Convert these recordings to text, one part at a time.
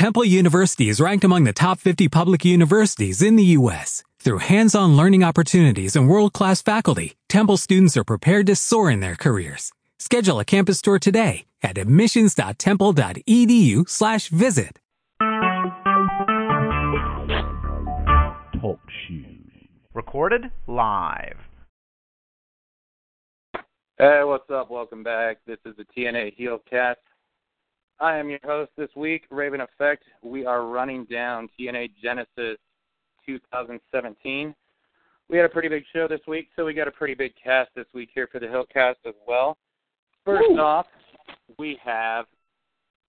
Temple University is ranked among the top 50 public universities in the U.S. Through hands-on learning opportunities and world-class faculty, Temple students are prepared to soar in their careers. Schedule a campus tour today at admissions.temple.edu/visit. Talk shoes. Recorded live. Hey, what's up? Welcome back. This is the TNA Heel Heelcast. I am your host this week, Raven Effect. We are running down TNA Genesis 2017. We had a pretty big show this week, so we got a pretty big cast this week here for the Heelcast as well. First Woo. off, we have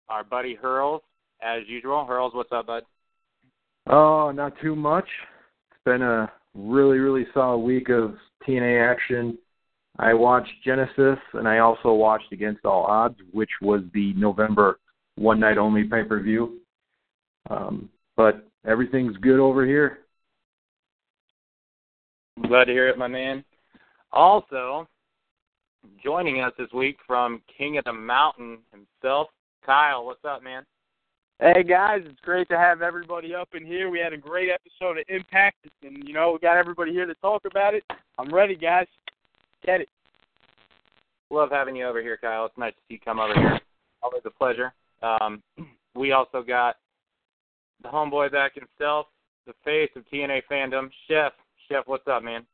our buddy Hurls, as usual. Hurls, what's up, bud? Oh, not too much. It's been a really, really solid week of TNA action I watched Genesis, and I also watched Against All Odds, which was the November one night only pay per view. Um, but everything's good over here. I'm Glad to hear it, my man. Also, joining us this week from King of the Mountain himself, Kyle. What's up, man? Hey guys, it's great to have everybody up in here. We had a great episode of Impact, and you know we got everybody here to talk about it. I'm ready, guys. Get it. Love having you over here, Kyle. It's nice to see you come over here. Always a pleasure. Um, we also got the homeboy back himself, the face of TNA fandom, Chef. Chef, what's up, man?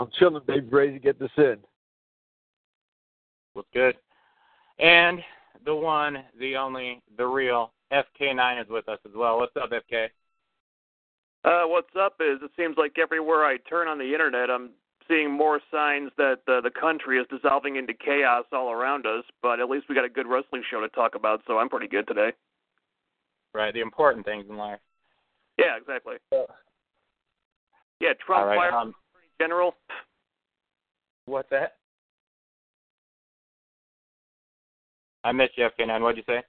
I'm chilling, baby. Ready to get this in. What's good? And the one, the only, the real FK9 is with us as well. What's up, FK? Uh, what's up is it seems like everywhere I turn on the internet, I'm seeing more signs that uh, the country is dissolving into chaos all around us, but at least we got a good wrestling show to talk about, so I'm pretty good today. Right, the important things in life. Yeah, exactly. Yeah, Trump right, fired um, general. What's that? I missed you, FK9. What'd you say?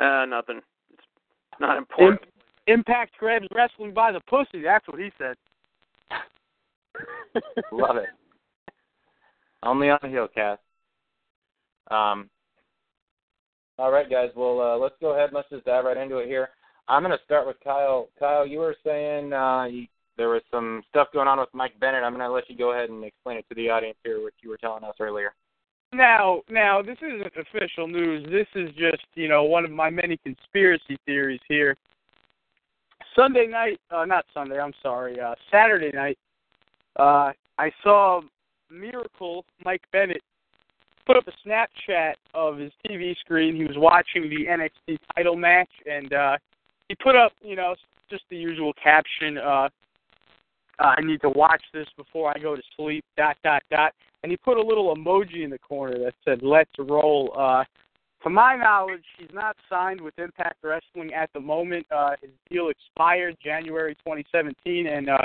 Uh, nothing. It's not important. Impact grabs wrestling by the pussy. That's what he said. Love it. Only on the Heelcast. Um, all right, guys. Well, uh, let's go ahead. Let's just dive right into it here. I'm going to start with Kyle. Kyle, you were saying uh, you, there was some stuff going on with Mike Bennett. I'm going to let you go ahead and explain it to the audience here, what you were telling us earlier. Now, now, this isn't official news. This is just, you know, one of my many conspiracy theories here. Sunday night, uh, not Sunday. I'm sorry. Uh, Saturday night, uh, I saw Miracle Mike Bennett put up a Snapchat of his TV screen. He was watching the NXT title match, and uh, he put up, you know, just the usual caption. Uh, I need to watch this before I go to sleep. Dot dot dot. And he put a little emoji in the corner that said "Let's roll." Uh, to my knowledge, he's not signed with Impact Wrestling at the moment. Uh, his deal expired January 2017, and uh,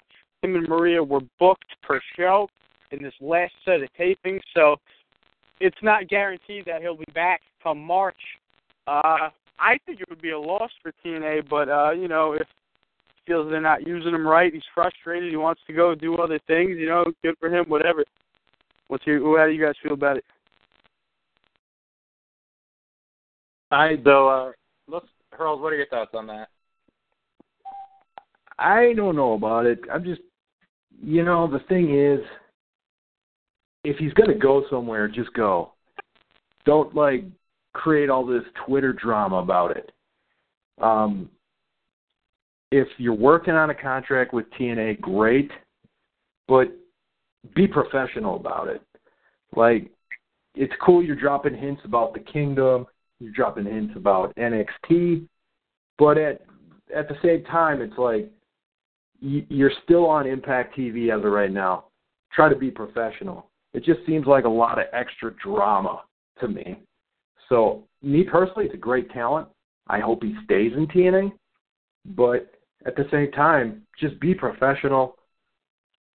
him and Maria were booked per show in this last set of tapings, so it's not guaranteed that he'll be back come March. Uh, I think it would be a loss for TNA, but uh, you know, if he feels they're not using him right, he's frustrated, he wants to go do other things, you know, good for him, whatever. What's your how do you guys feel about it? I so uh let's Hurls, what are your thoughts on that? I don't know about it. I'm just you know, the thing is, if he's going to go somewhere, just go. Don't like create all this Twitter drama about it. Um, if you're working on a contract with TNA, great, but be professional about it. Like, it's cool you're dropping hints about the Kingdom, you're dropping hints about NXT, but at at the same time, it's like you're still on Impact TV as of right now. Try to be professional. It just seems like a lot of extra drama to me. So, me personally, it's a great talent. I hope he stays in TNA. But at the same time, just be professional.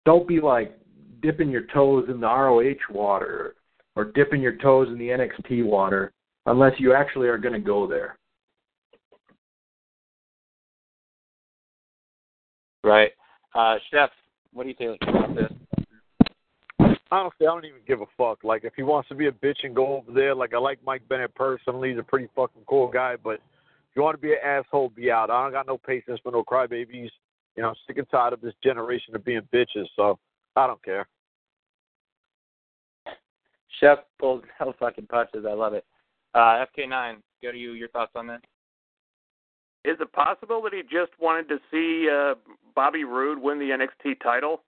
Don't be like dipping your toes in the ROH water or dipping your toes in the NXT water unless you actually are going to go there. Right. Uh, Chef, what do you think about this? Honestly, I don't even give a fuck. Like, if he wants to be a bitch and go over there, like, I like Mike Bennett personally. He's a pretty fucking cool guy, but if you want to be an asshole, be out. I don't got no patience for no crybabies. You know, I'm sick and tired of this generation of being bitches, so I don't care. Chef pulls hell fucking punches. I love it. Uh, FK9, go to you. Your thoughts on that? Is it possible that he just wanted to see uh, Bobby Roode win the NXT title?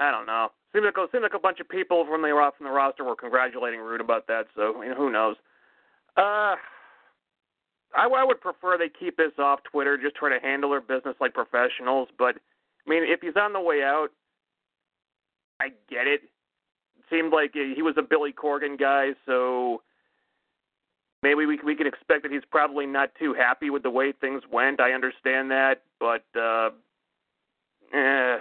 I don't know. Seems like seems like a bunch of people from the roster were congratulating Roode about that. So you know, who knows? Uh, I, I would prefer they keep this off Twitter. Just try to handle their business like professionals. But I mean, if he's on the way out, I get it. It seemed like he was a Billy Corgan guy, so maybe we we can expect that he's probably not too happy with the way things went. I understand that, but uh, eh,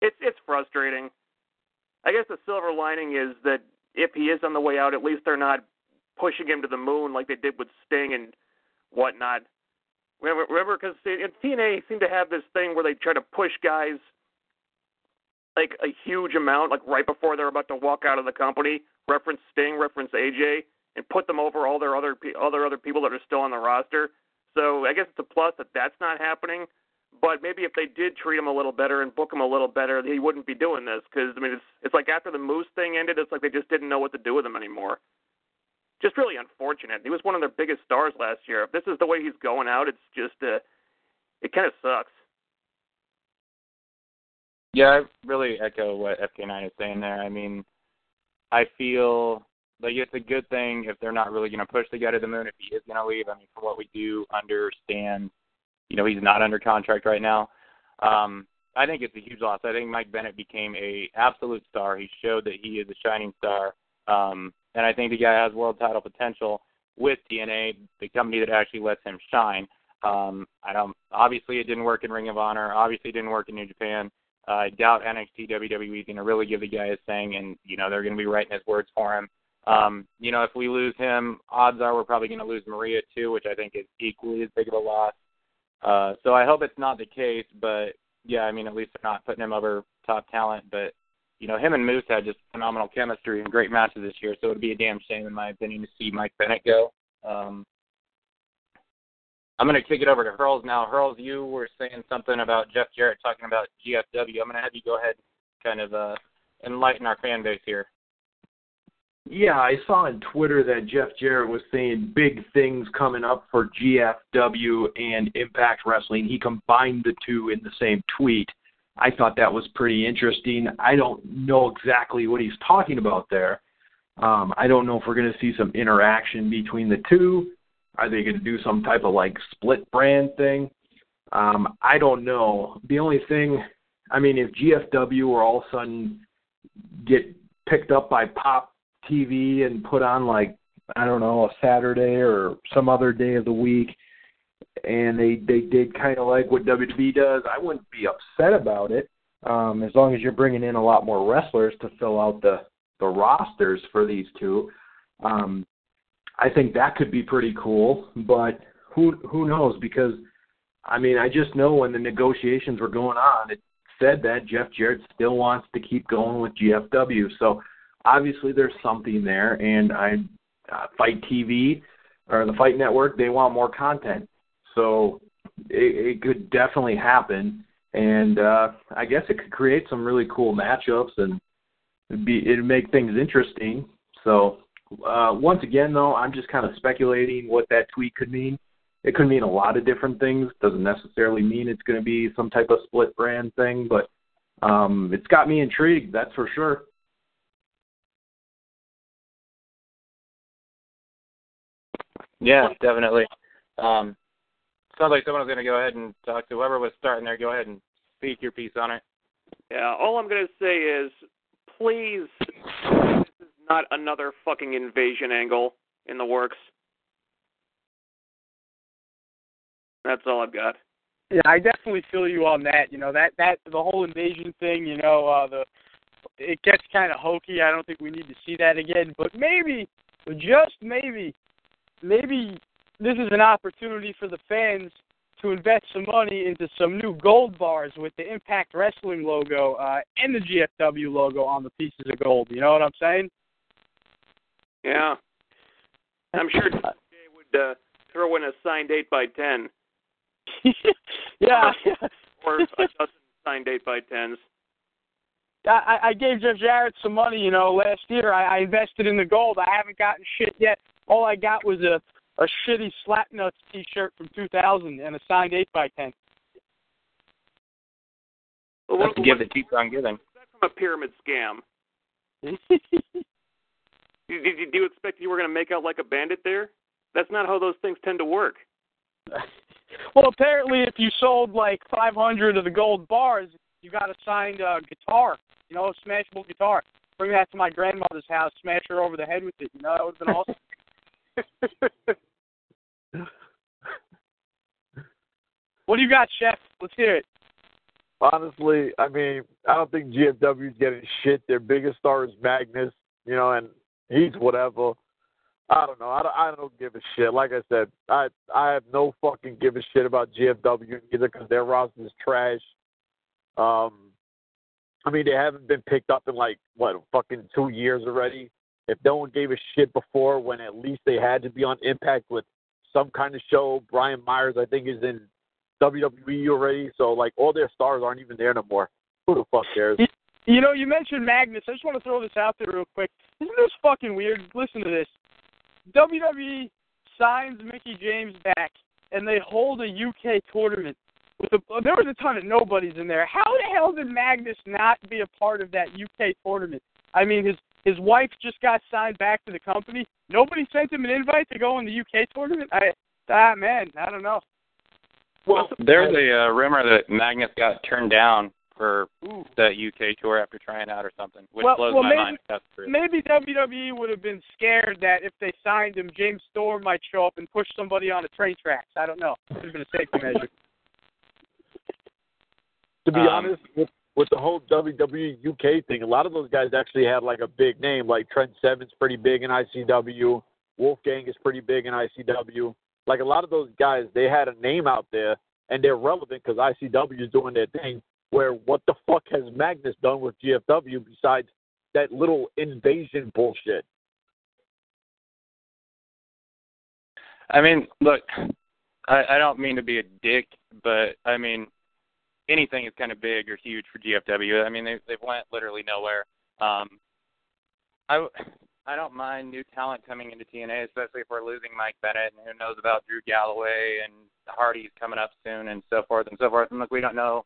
it's it's frustrating. I guess the silver lining is that if he is on the way out, at least they're not pushing him to the moon like they did with Sting and whatnot. Remember, because TNA seemed to have this thing where they try to push guys like a huge amount, like right before they're about to walk out of the company. Reference Sting, reference AJ, and put them over all their other other other people that are still on the roster. So I guess it's a plus that that's not happening. But maybe if they did treat him a little better and book him a little better, he wouldn't be doing this. Because I mean, it's it's like after the Moose thing ended, it's like they just didn't know what to do with him anymore. Just really unfortunate. He was one of their biggest stars last year. If this is the way he's going out, it's just uh, it kind of sucks. Yeah, I really echo what FK9 is saying there. I mean, I feel like it's a good thing if they're not really going to push the guy to the moon if he is going to leave. I mean, from what we do understand, you know, he's not under contract right now. Um, I think it's a huge loss. I think Mike Bennett became a absolute star. He showed that he is a shining star, um, and I think the guy has world title potential with TNA, the company that actually lets him shine. Um, I don't. Obviously, it didn't work in Ring of Honor. Obviously, it didn't work in New Japan. Uh, I doubt NXT WWE is going to really give the guy a thing, and you know they're going to be writing his words for him. Um, you know, if we lose him, odds are we're probably going to lose Maria too, which I think is equally as big of a loss. Uh, so I hope it's not the case, but yeah, I mean, at least they're not putting him over top talent. But you know, him and Moose had just phenomenal chemistry and great matches this year, so it would be a damn shame, in my opinion, to see Mike Bennett go. Um, I'm going to kick it over to Hurls now. Hurls, you were saying something about Jeff Jarrett talking about GFW. I'm going to have you go ahead and kind of uh, enlighten our fan base here. Yeah, I saw on Twitter that Jeff Jarrett was saying big things coming up for GFW and Impact Wrestling. He combined the two in the same tweet. I thought that was pretty interesting. I don't know exactly what he's talking about there. Um, I don't know if we're going to see some interaction between the two. Are they going to do some type of like split brand thing? Um, I don't know. The only thing, I mean, if GFW or all of a sudden get picked up by Pop TV and put on like I don't know a Saturday or some other day of the week, and they they did kind of like what WWE does, I wouldn't be upset about it. Um, as long as you're bringing in a lot more wrestlers to fill out the the rosters for these two. Um, I think that could be pretty cool, but who who knows? Because I mean, I just know when the negotiations were going on, it said that Jeff Jarrett still wants to keep going with GFW. So obviously, there's something there, and I uh, Fight TV or the Fight Network, they want more content. So it, it could definitely happen, and uh, I guess it could create some really cool matchups and it'd be it'd make things interesting. So uh, once again, though, I'm just kind of speculating what that tweet could mean. It could mean a lot of different things. Doesn't necessarily mean it's going to be some type of split brand thing, but um, it's got me intrigued. That's for sure. Yeah, definitely. Um, sounds like someone's going to go ahead and talk to whoever was starting there. Go ahead and speak your piece on it. Yeah, all I'm going to say is, please this is not another fucking invasion angle in the works. That's all I've got. Yeah, I definitely feel you on that. You know that that the whole invasion thing. You know uh, the it gets kind of hokey. I don't think we need to see that again. But maybe, just maybe, maybe this is an opportunity for the fans to invest some money into some new gold bars with the Impact Wrestling logo uh, and the GFW logo on the pieces of gold. You know what I'm saying? Yeah. I'm sure Jay would uh, throw in a signed eight by ten. yeah. or a dozen signed eight by tens. I, I gave Jeff Jarrett some money, you know, last year. I, I invested in the gold. I haven't gotten shit yet. All I got was a a shitty Slapnuts T-shirt from 2000 and a signed eight by ten. Well, That's what, to give that keeps on giving. That's from a pyramid scam. Do, do, do you expect you were going to make out like a bandit there? That's not how those things tend to work. well, apparently, if you sold like 500 of the gold bars, you got a signed uh, guitar. You know, a smashable guitar. Bring that to my grandmother's house, smash her over the head with it. You know, that would have been awesome. what do you got, Chef? Let's hear it. Honestly, I mean, I don't think GFW is getting shit. Their biggest star is Magnus, you know, and he's whatever. I don't know. I don't, I don't give a shit. Like I said, I I have no fucking give a shit about GFW either because their roster is trash. Um, I mean, they haven't been picked up in like what fucking two years already. If no one gave a shit before, when at least they had to be on Impact with some kind of show. Brian Myers, I think, is in WWE already. So like, all their stars aren't even there no more. Who the fuck cares? You know, you mentioned Magnus. I just want to throw this out there real quick. Isn't this fucking weird? Listen to this. WWE signs Mickie James back, and they hold a UK tournament. With a, there was a ton of nobodies in there. How the hell did Magnus not be a part of that UK tournament? I mean, his his wife just got signed back to the company. Nobody sent him an invite to go in the UK tournament. I ah man, I don't know. Well, there's a uh, rumor that Magnus got turned down for Ooh. the UK tour after trying out or something, which Well- blows well, my maybe- mind. That's true. Maybe WWE would have been scared that if they signed him, James Storm might show up and push somebody on the train tracks. I don't know. It would have been a safety measure. To be Um, honest, with, with the whole WWE UK thing, a lot of those guys actually had like a big name. Like Trent Seven's pretty big in ICW. Wolfgang is pretty big in ICW. Like a lot of those guys, they had a name out there and they're relevant because ICW is doing their thing. Where what the fuck has Magnus done with GFW besides that little invasion bullshit? I mean, look, I, I don't mean to be a dick, but I mean, anything is kind of big or huge for GFW. I mean, they they went literally nowhere. Um, I I don't mind new talent coming into TNA, especially if we're losing Mike Bennett and who knows about Drew Galloway and Hardy's coming up soon and so forth and so forth. And look, we don't know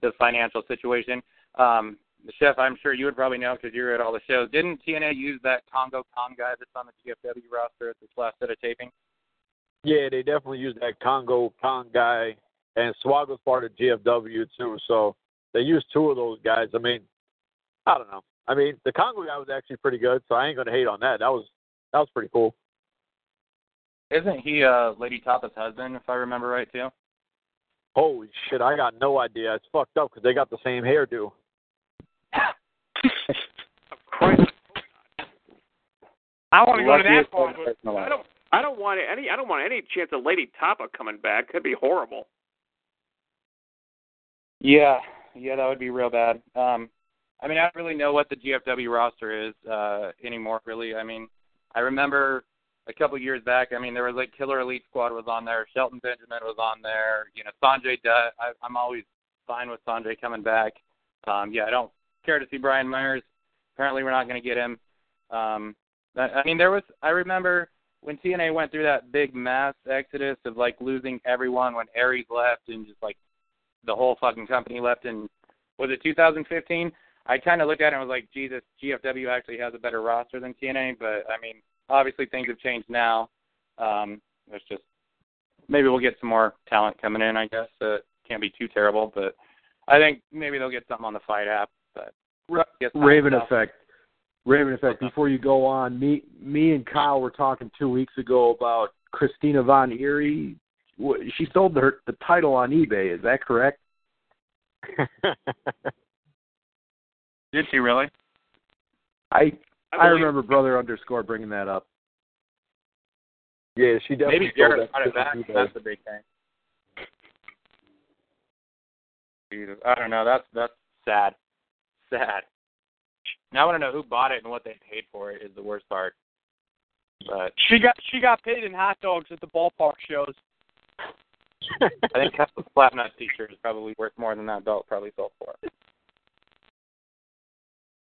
the financial situation. Um, the chef, I'm sure you would probably know because you're at all the shows. Didn't TNA use that Kongo Kong guy that's on the GFW roster at this last set of taping? Yeah, they definitely used that Kongo Kong guy, and Swag was part of GFW too. So they used two of those guys. I mean, I don't know. I mean, the Congo guy was actually pretty good, so I ain't gonna hate on that. That was that was pretty cool. Isn't he uh Lei'D Tapa's husband, if I remember right too? Holy shit, I got no idea. It's fucked up because they got the same hairdo. I want to go to that Luckiest far, person but alive. I don't. I don't want any. I don't want any chance of Lei'D Tapa coming back. That'd be horrible. Yeah, yeah, that would be real bad. Um, I mean, I don't really know what the GFW roster is uh, anymore. Really, I mean, I remember a couple years back. I mean, there was like Killer Elite Squad was on there, Shelton Benjamin was on there. You know, Sanjay Dutt. I, I'm always fine with Sanjay coming back. Um, yeah, I don't care to see Brian Myers. Apparently, we're not going to get him. Um, I, I mean, there was. I remember when TNA went through that big mass exodus of like losing everyone when Aries left and just like the whole fucking company left in was it 2015? I kind of looked at it and was like, Jesus, GFW actually has a better roster than TNA, but I mean, obviously things have changed now. Um, it's just maybe we'll get some more talent coming in. I guess uh, can't be too terrible, but I think maybe they'll get something on the Fight app. But Raven effect. Raven effect. Before you go on, me, me and Kyle were talking two weeks ago about Christina Von Eerie. Wh- She sold her the title on eBay. Is that correct? did she really? I I, I remember brother underscore bringing that up. yeah, she definitely Maybe Jared sold got it back. eBay. That's the big thing. Jesus, I don't know. That's that's sad. Sad. Now I want to know who bought it and what they paid for it. Is the worst part. But She got she got paid in hot dogs at the ballpark shows. I think Tesla's Slapnut T-shirt is probably worth more than that belt probably sold for.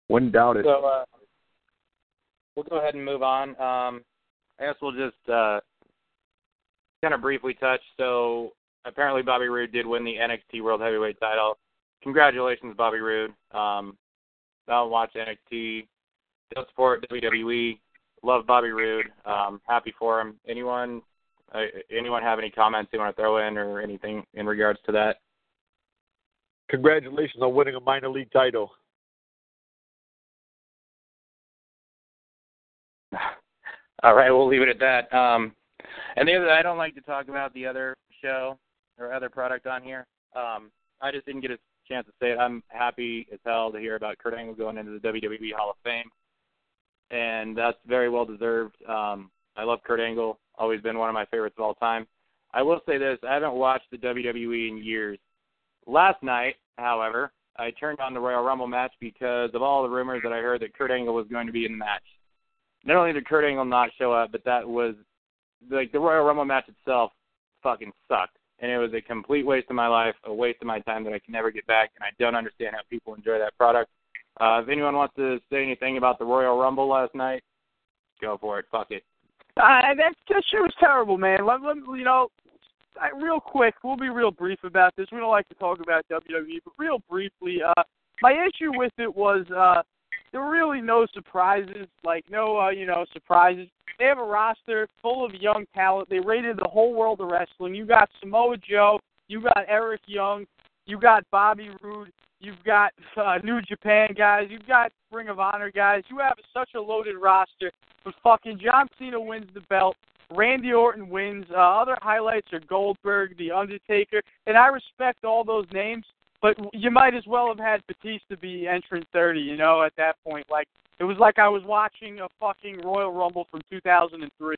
Wouldn't doubt it. So uh, we'll go ahead and move on. Um, I guess we'll just uh, kind of briefly touch. So apparently Bobby Roode did win the NXT World Heavyweight title. Congratulations, Bobby Roode. Um, don't watch NXT. Don't support WWE. Love Bobby Roode. Um, happy for him. Anyone, uh, anyone have any comments they want to throw in or anything in regards to that? Congratulations on winning a minor league title. All right, we'll leave it at that. Um, and the other, I don't like to talk about the other show or other product on here. Um, I just didn't get a chance to say it. I'm happy as hell to hear about Kurt Angle going into the WWE Hall of Fame, and that's very well deserved. Um, I love Kurt Angle; always been one of my favorites of all time. I will say this: I haven't watched the WWE in years. Last night, however, I turned on the Royal Rumble match because of all the rumors that I heard that Kurt Angle was going to be in the match. Not only did Kurt Angle not show up, but that was like the Royal Rumble match itself fucking sucked. And it was a complete waste of my life, a waste of my time that I can never get back, and I don't understand how people enjoy that product. Uh, if anyone wants to say anything about the Royal Rumble last night, go for it. Fuck it. Uh, that that shit was terrible, man. Let, let you know, I, real quick, we'll be real brief about this. We don't like to talk about WWE, but real briefly, uh, my issue with it was uh, there were really no surprises, like no, uh, you know, surprises. They have a roster full of young talent. They rated the whole world of wrestling. You got Samoa Joe, you got Eric Young, you got Bobby Roode, you've got uh, New Japan guys, you've got Ring of Honor guys. You have such a loaded roster. But fucking John Cena wins the belt. Randy Orton wins. Uh, other highlights are Goldberg, The Undertaker, and I respect all those names. But you might as well have had Batista be entrant 30, you know, at that point. Like it was like I was watching a fucking Royal Rumble from 2003.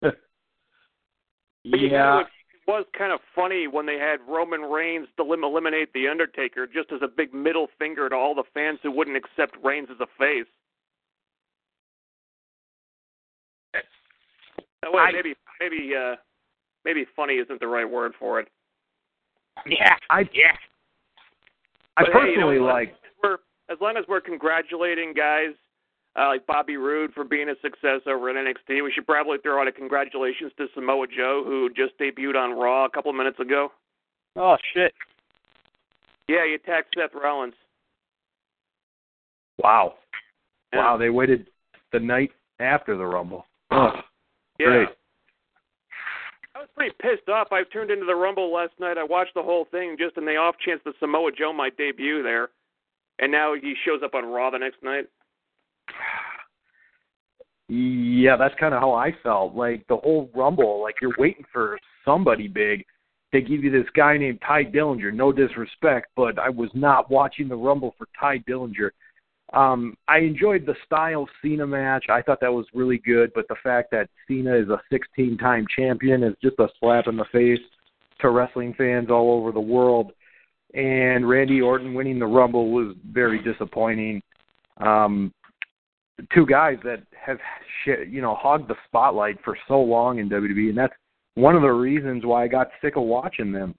But you yeah, was kind of funny when they had Roman Reigns to elim- eliminate The Undertaker just as a big middle finger to all the fans who wouldn't accept Reigns as a face. Uh, well, I- maybe, maybe, uh, maybe funny isn't the right word for it. Yeah, I yeah. I But hey, you know, personally as long like. as we're as long as we're congratulating guys uh, like Bobby Roode for being a success over at NXT, we should probably throw out a congratulations to Samoa Joe who just debuted on Raw a couple of minutes ago. Oh shit. Yeah, he attacked Seth Rollins. Wow, Yeah. wow, they waited the night after the Rumble. Ugh, Yeah. great. I was pretty pissed off. I turned into the Rumble last night. I watched the whole thing just in the off chance that Samoa Joe might debut there, and now he shows up on Raw the next night. Yeah, that's kind of how I felt. Like the whole Rumble, like you're waiting for somebody big. They give you this guy named Tye Dillinger. No disrespect, but I was not watching the Rumble for Tye Dillinger. Um, I enjoyed the style Cena match. I thought that was really good, but the fact that Cena is a 16-time champion is just a slap in the face to wrestling fans all over the world. And Randy Orton winning the Rumble was very disappointing. Um, two guys that have you know hogged the spotlight for so long in WWE, and that's one of the reasons why I got sick of watching them.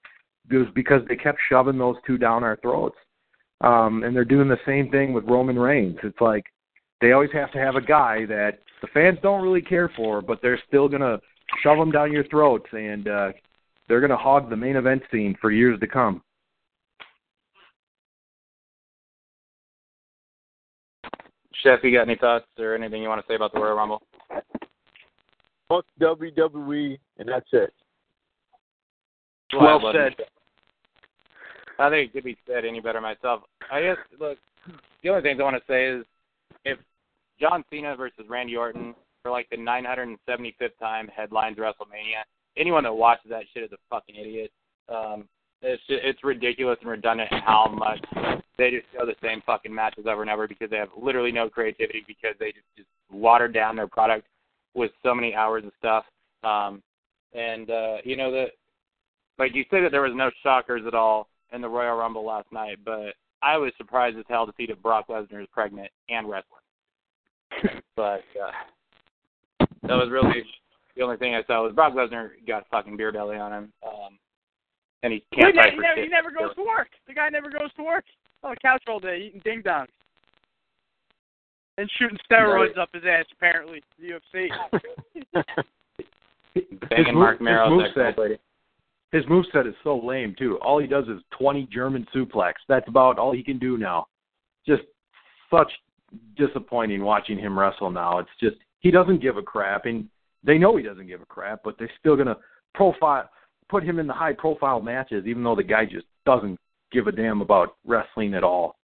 It was because they kept shoving those two down our throats, um, and they're doing the same thing with Roman Reigns. It's like they always have to have a guy that the fans don't really care for, but they're still gonna shove them down your throats, and uh, they're gonna hog the main event scene for years to come. Chef, you got any thoughts or anything you want to say about the Royal Rumble? Fuck WWE, and that's it. Well I love said. I think it could be said any better myself. I guess look, the only things I want to say is if John Cena versus Randy Orton for like the 975th time headlines WrestleMania, anyone that watches that shit is a fucking idiot. Um, it's just, it's ridiculous and redundant how much they just show the same fucking matches over and over because they have literally no creativity because they just just watered down their product with so many hours of stuff. Um, and uh, you know that, like you say that there was no shockers at all in the Royal Rumble last night, but I was surprised as hell to see that Brock Lesnar is pregnant and wrestling. but uh, that was really the only thing I saw was Brock Lesnar got fucking beer belly on him, um, and he can't he, fight he, for never, shit. he never goes to work. The guy never goes to work. Oh, On the couch all day eating ding dongs. And shooting steroids up his ass, apparently, the UFC. Banging his Mark move- Merrill's his moveset, ex his moveset is so lame too. All he does is twenty German suplex. That's about all he can do now. Just such disappointing watching him wrestle now. It's just he doesn't give a crap, and they know he doesn't give a crap, but they're still gonna profile put him in the high profile matches, even though the guy just doesn't give a damn about wrestling at all.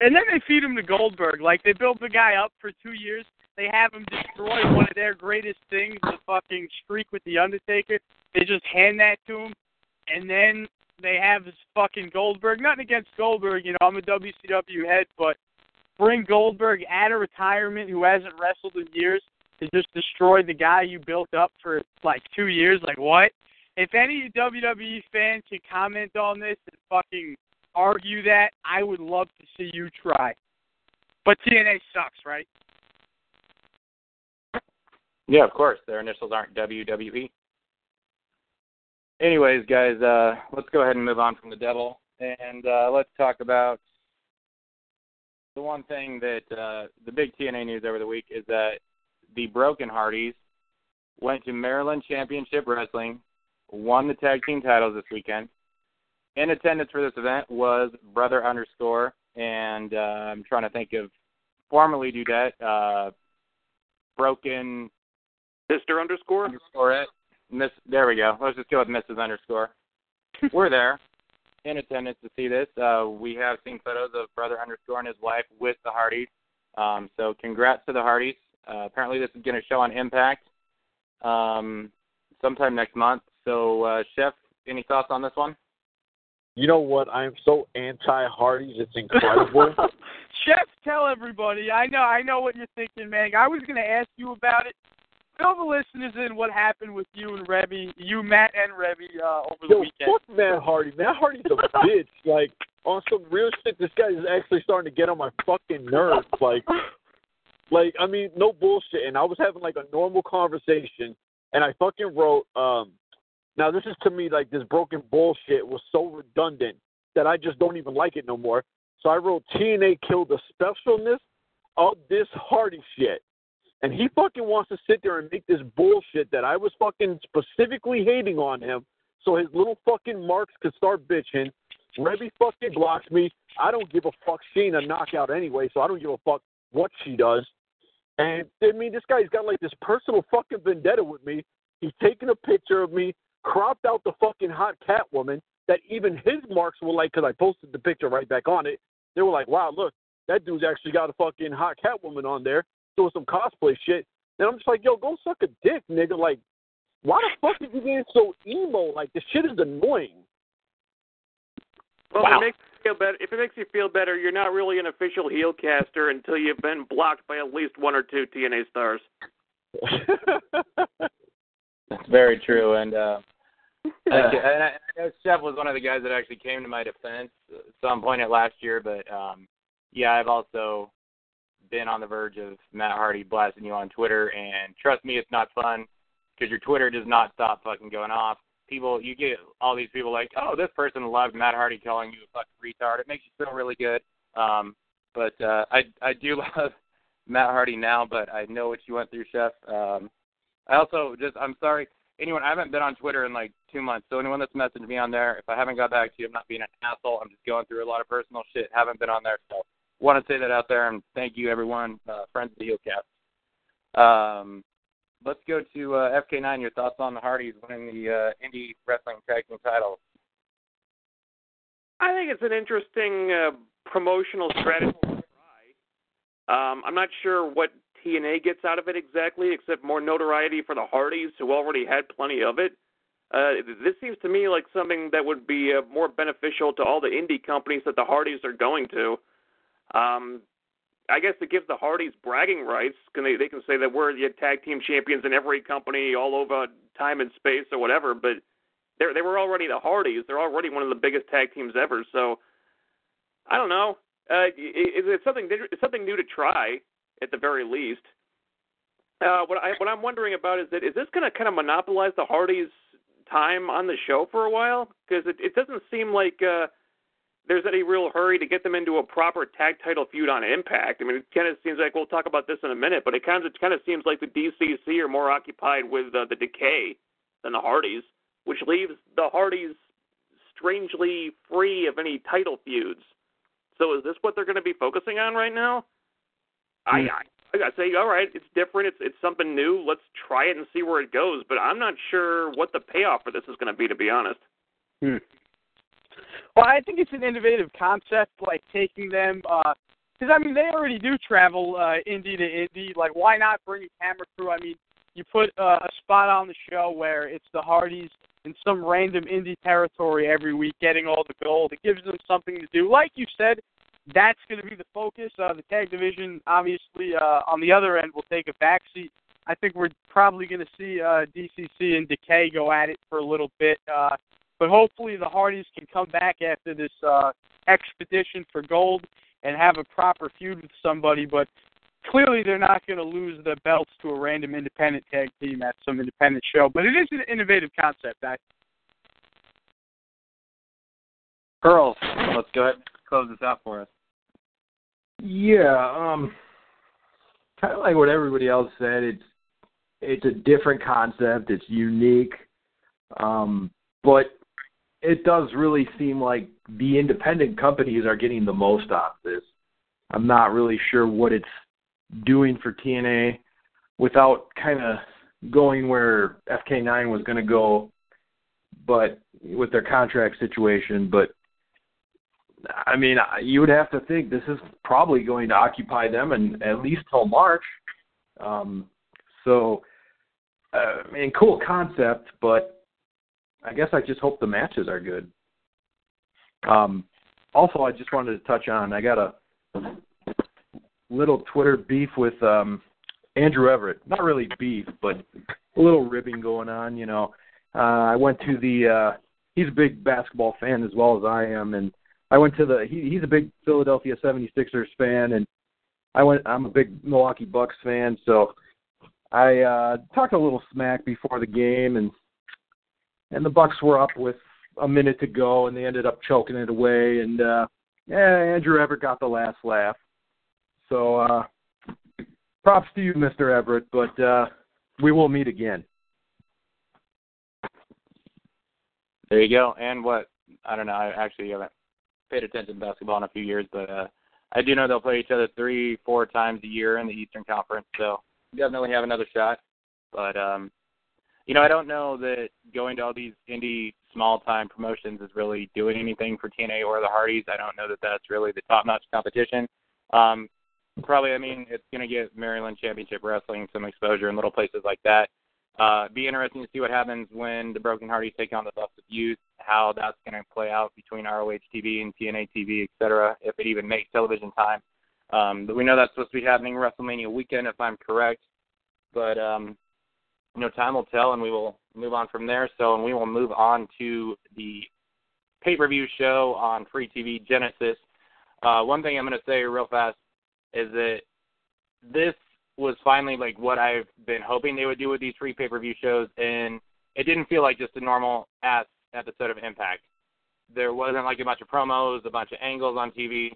And then they feed him to Goldberg. Like they build the guy up for two years. They have him destroy one of their greatest things, the fucking streak with the Undertaker. They just hand that to him, and then they have this fucking Goldberg. Nothing against Goldberg, you know. I'm a WCW head, but bring Goldberg out of retirement, who hasn't wrestled in years, to just destroy the guy you built up for like two years. Like what? If any WWE fan can comment on this and fucking argue that, I would love to see you try. But TNA sucks, right? Yeah, of course. Their initials aren't WWE. Anyways, guys, uh, let's go ahead and move on from the devil, and uh, let's talk about the one thing that uh, the big TNA news over the week is that the Broken Hardys went to Maryland Championship Wrestling, won the tag team titles this weekend. In attendance for this event was Brother Underscore, and uh, I'm trying to think of formerly Dudette, uh, Broken Mister underscore. underscore it. Miss, there we go. Let's just go with Mrs. Underscore. We're there in attendance to see this. Uh, we have seen photos of Brother Underscore and his wife with the Hardys. Um, so congrats to the Hardys. Uh, apparently this is going to show on Impact um, sometime next month. So, uh, Chef, any thoughts on this one? You know what? I am so anti Hardys. It's incredible. Chef, tell everybody. I know, I know what you're thinking, man. I was gonna ask you about it. Fill the listeners in what happened with you and Reby, you, Matt, and Reby uh, over the Yo, weekend. fuck Matt Hardy. Matt Hardy's a bitch. Like on some real shit, this guy is actually starting to get on my fucking nerves. Like, like I mean, no bullshit. And I was having like a normal conversation, and I fucking wrote. um Now this is to me like this broken bullshit was so redundant that I just don't even like it no more. So I wrote TNA killed the specialness of this Hardy shit. And he fucking wants to sit there and make this bullshit that I was fucking specifically hating on him so his little fucking marks could start bitching. Reby fucking blocks me. I don't give a fuck. She ain't a knockout anyway, so I don't give a fuck what she does. And I mean, this guy's got like this personal fucking vendetta with me. He's taking a picture of me, cropped out the fucking hot cat woman that even his marks were like, because I posted the picture right back on it. They were like, wow, look, that dude's actually got a fucking hot cat woman on there doing some cosplay shit. And I'm just like, yo, go suck a dick, nigga. Like, why the fuck is you getting so emo? Like, this shit is annoying. Well, Wow. it makes you feel better, if it makes you feel better, you're not really an official heel caster until you've been blocked by at least one or two TNA stars. That's very true. And uh, Thank you. And I, I know Chef was one of the guys that actually came to my defense at some point at last year, but um, yeah, I've also been on the verge of Matt Hardy blasting you on Twitter, and trust me, it's not fun because your Twitter does not stop fucking going off. People, you get all these people like, oh, this person loved Matt Hardy calling you a fucking retard. It makes you feel really good. Um, but uh, I I do love Matt Hardy now, but I know what you went through, Chef. Um, I also just I'm sorry anyone, I haven't been on Twitter in like two months, so anyone that's messaged me on there, if I haven't got back to you, I'm not being an asshole. I'm just going through a lot of personal shit. Haven't been on there, so want to say that out there, and thank you everyone, uh, friends of the Heelcast. Um, let's go to uh, FK9. Your thoughts on the Hardys winning the uh, indie wrestling tag team titles? I think it's an interesting uh, promotional strategy. Um, I'm not sure what TNA gets out of it exactly, except more notoriety for the Hardys, who already had plenty of it. Uh, this seems to me like something that would be uh, more beneficial to all the indie companies that the Hardys are going to. Um, I guess it gives the Hardys bragging rights. Can they they can say that we're the tag team champions in every company all over time and space or whatever, but they they were already the Hardys. They're already one of the biggest tag teams ever. So I don't know. Uh, it, it's something it's something new to try at the very least. uh, what I what I'm wondering about is that is this going to kind of monopolize the Hardys' time on the show for a while? Because it, it doesn't seem like uh, there's any real hurry to get them into a proper tag title feud on Impact. I mean, it kind of seems like we'll talk about this in a minute, but it kind of it kind of seems like the DCC are more occupied with uh, the Decay than the Hardys, which leaves the Hardys strangely free of any title feuds. So is this what they're going to be focusing on right now? I, I I gotta say, all right, it's different. It's it's something new. Let's try it and see where it goes. But I'm not sure what the payoff for this is going to be, to be honest. Hmm. Well, I think it's an innovative concept, like taking them. uh because I mean, they already do travel uh, indie to indie. Like, why not bring a camera crew? I mean, you put uh, a spot on the show where it's the Hardys in some random indie territory every week, getting all the gold. It gives them something to do. Like you said, that's going to be the focus. Uh, the tag division, obviously, uh, on the other end, will take a backseat. I think we're probably going to see uh, DCC and Decay go at it for a little bit. Uh, but hopefully the Hardys can come back after this uh, expedition for gold and have a proper feud with somebody. But clearly they're not going to lose the belts to a random independent tag team at some independent show. But it is an innovative concept. I... Pearls, let's go ahead and close this out for us. Yeah, um, kind of like what everybody else said. It's it's a different concept. It's unique, um, but it does really seem like the independent companies are getting the most out of this. I'm not really sure what it's doing for TNA without kind of going where FK9 was going to go, but with their contract situation. But I mean, you would have to think this is probably going to occupy them and at least till March. Um, so, uh, I mean, cool concept, but I guess I just hope the matches are good. Um, also, I just wanted to touch on I got a little Twitter beef with um, Andrew Everett. Not really beef, but a little ribbing going on. You know, uh, I went to the. Uh, he's a big basketball fan as well as I am, and I went to the he, he's a big Philadelphia 76ers fan and I went I'm a big Milwaukee Bucks fan so I uh talked a little smack before the game and and the Bucks were up with a minute to go and they ended up choking it away and uh yeah, Andrew Everett got the last laugh. So uh props to you Mr. Everett, but uh we will meet again. There you go. And what I don't know, I actually haven't paid attention to basketball in a few years, but uh, I do know they'll play each other three, four times a year in the Eastern Conference, so definitely have another shot. But um, you know, I don't know that going to all these indie small time promotions is really doing anything for TNA or the Hardys. I don't know that that's really the top notch competition. Um, probably, I mean, it's going to get Maryland Championship Wrestling some exposure in little places like that. Uh, be interesting to see what happens when the Broken Hardys take on the Bucks of Youth, how that's going to play out between ROH TV and TNA TV, et cetera, if it even makes television time. Um, but we know that's supposed to be happening WrestleMania weekend, if I'm correct. But um, you know, time will tell, and we will move on from there. So, and we will move on to the pay-per-view show on free TV Genesis. Uh, one thing I'm going to say real fast is that this was finally like what I've been hoping they would do with these free pay per view shows, and it didn't feel like just a normal ass episode of Impact. There wasn't like a bunch of promos, a bunch of angles on TV.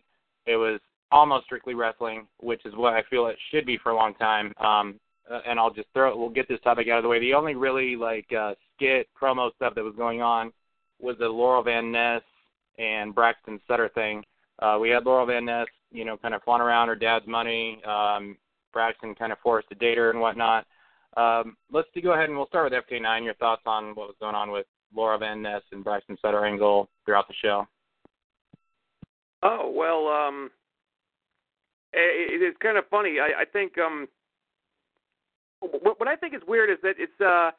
It was almost strictly wrestling, which is what I feel it should be for a long time. Um, uh, and I'll just throw it. we'll get this topic out of the way. The only really like uh, skit promo stuff that was going on was the Laurel Van Ness and Braxton Sutter thing. Uh, we had Laurel Van Ness, you know, kind of flying around her dad's money, um, Braxton kind of forced to date her and whatnot. Um, let's go ahead and we'll start with FK9. Your thoughts on what was going on with Laurel Van Ness and Braxton Sutter Angle throughout the show? Oh well, um, it, it's kind of funny. I, I think um, what, I think is weird is that it's uh,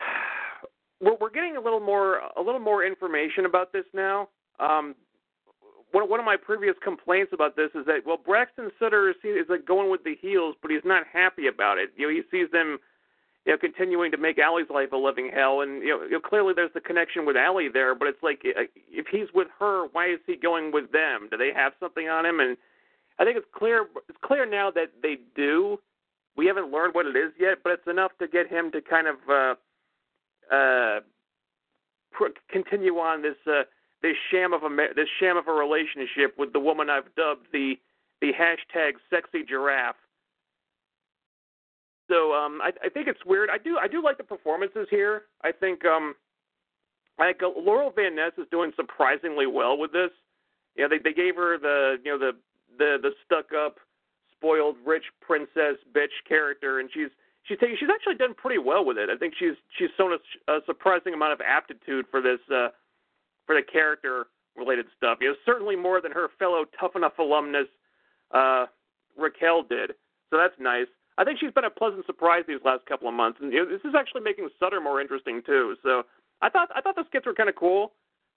we're, we're getting a little more a little more information about this now. Um, one one of my previous complaints about this is that well Braxton Sutter is, is like going with the heels, but he's not happy about it. You know, he sees them, you know, continuing to make Allie's life a living hell, and you know, you know clearly there's the connection with Allie there. But it's like uh, if he's with her, why is he going with them? Do they have something on him? And I think it's clear it's clear now that they do, We haven't learned what it is yet, but it's enough to get him to kind of uh, uh, pr- continue on this uh, this sham of a this sham of a relationship with the woman I've dubbed the the hashtag sexy giraffe. So um, I, I think it's weird. I do I do like the performances here. I think um, like uh, Laurel Van Ness is doing surprisingly well with this. You know, they they gave her the you know the the the stuck up, spoiled rich princess bitch character, and she's she's taking she's actually done pretty well with it. I think she's she's shown a, a surprising amount of aptitude for this uh, for the character related stuff. You know, certainly more than her fellow Tough Enough alumnus uh, Raquel did. So that's nice. I think she's been a pleasant surprise these last couple of months, and you know, this is actually making Sutter more interesting too. So I thought I thought the skits were kind of cool.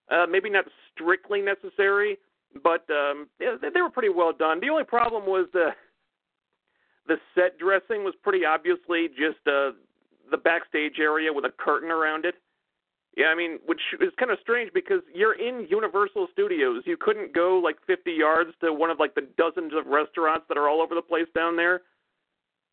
Uh, maybe not strictly necessary, but um, yeah, they were pretty well done. The only problem was the the set dressing was pretty obviously just uh, the backstage area with a curtain around it. Yeah, I mean, which is kind of strange because you're in Universal Studios. You couldn't go like 50 yards to one of like the dozens of restaurants that are all over the place down there,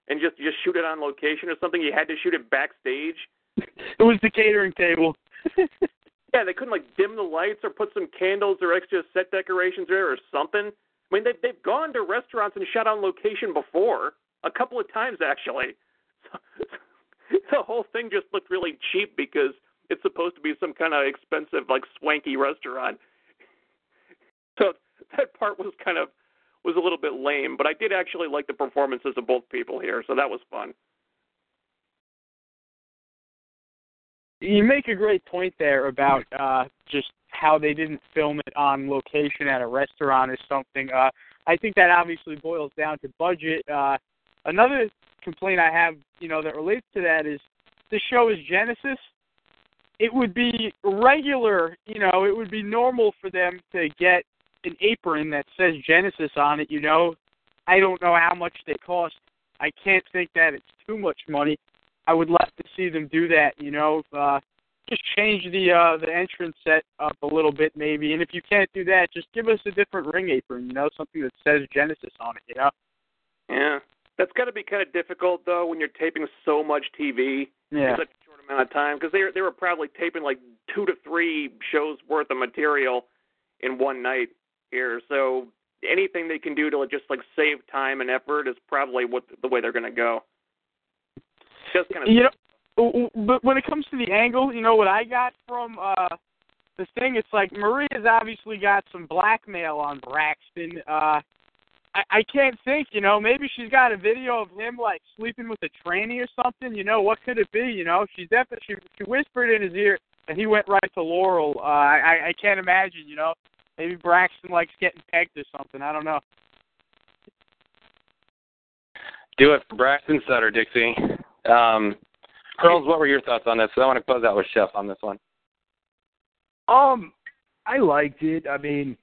and just just shoot it on location or something. You had to shoot it backstage. it was the catering table. yeah, they couldn't like dim the lights or put some candles or extra set decorations there or something. I mean, they've they've gone to restaurants and shot on location before a couple of times actually. The whole thing just looked really cheap because it's supposed to be some kind of expensive, like swanky restaurant. So that part was kind of was a little bit lame, but I did actually like the performances of both people here, so that was fun. You make a great point there about uh just how they didn't film it on location at a restaurant or something. Uh I think that obviously boils down to budget. Uh another complaint I have, you know, that relates to that is the show is Genesis. It would be regular, you know, it would be normal for them to get an apron that says Genesis on it, you know. I don't know how much they cost. I can't think that it's too much money. I would love to see them do that, you know. Uh just change the uh the entrance set up a little bit maybe. And if you can't do that, just give us a different ring apron, you know, something that says Genesis on it, you know. Yeah. That's got to be kind of difficult though when you're taping so much TV yeah. in such a short amount of time because they they were probably taping like two to three shows worth of material in one night here. So anything they can do to just like save time and effort is probably what the way they're going to go. Just kind of you know, but when it comes to the angle, you know what I got from uh the thing. It's like Maria's obviously got some blackmail on Braxton. Uh I, I can't think, you know, maybe she's got a video of him like sleeping with a tranny or something. You know, what could it be? You know, she's definitely she, she whispered in his ear and he went right to Laurel. Uh, I I can't imagine, you know, maybe Braxton likes getting pegged or something. I don't know. Do it for Braxton Sutter, Dixie. Um, Pearls, what were your thoughts on this? I want to close out with Chef on this one. Um, I liked it. I mean,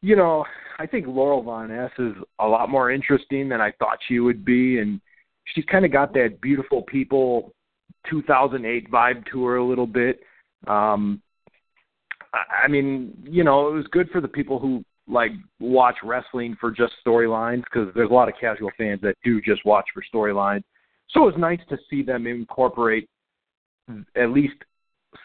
you know, I think Laurel Van Ness is a lot more interesting than I thought she would be, and she's kind of got that beautiful people 2008 vibe to her a little bit. Um, I, I mean, you know, it was good for the people who like watch wrestling for just storylines because there's a lot of casual fans that do just watch for storylines. So it was nice to see them incorporate at least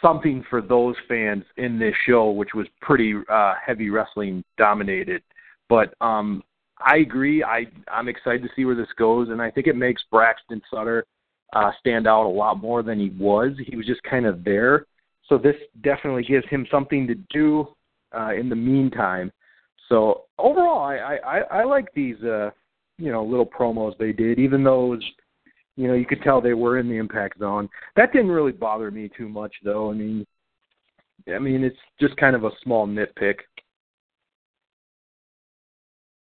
something for those fans in this show, which was pretty uh, heavy wrestling dominated. But um, I agree. I I'm excited to see where this goes, and I think it makes Braxton Sutter uh, stand out a lot more than he was. He was just kind of there. So this definitely gives him something to do uh, in the meantime. So overall, I I, I like these uh, you know little promos they did, even though it was you know, you could tell they were in the impact zone. That didn't really bother me too much, though. I mean, I mean, it's just kind of a small nitpick.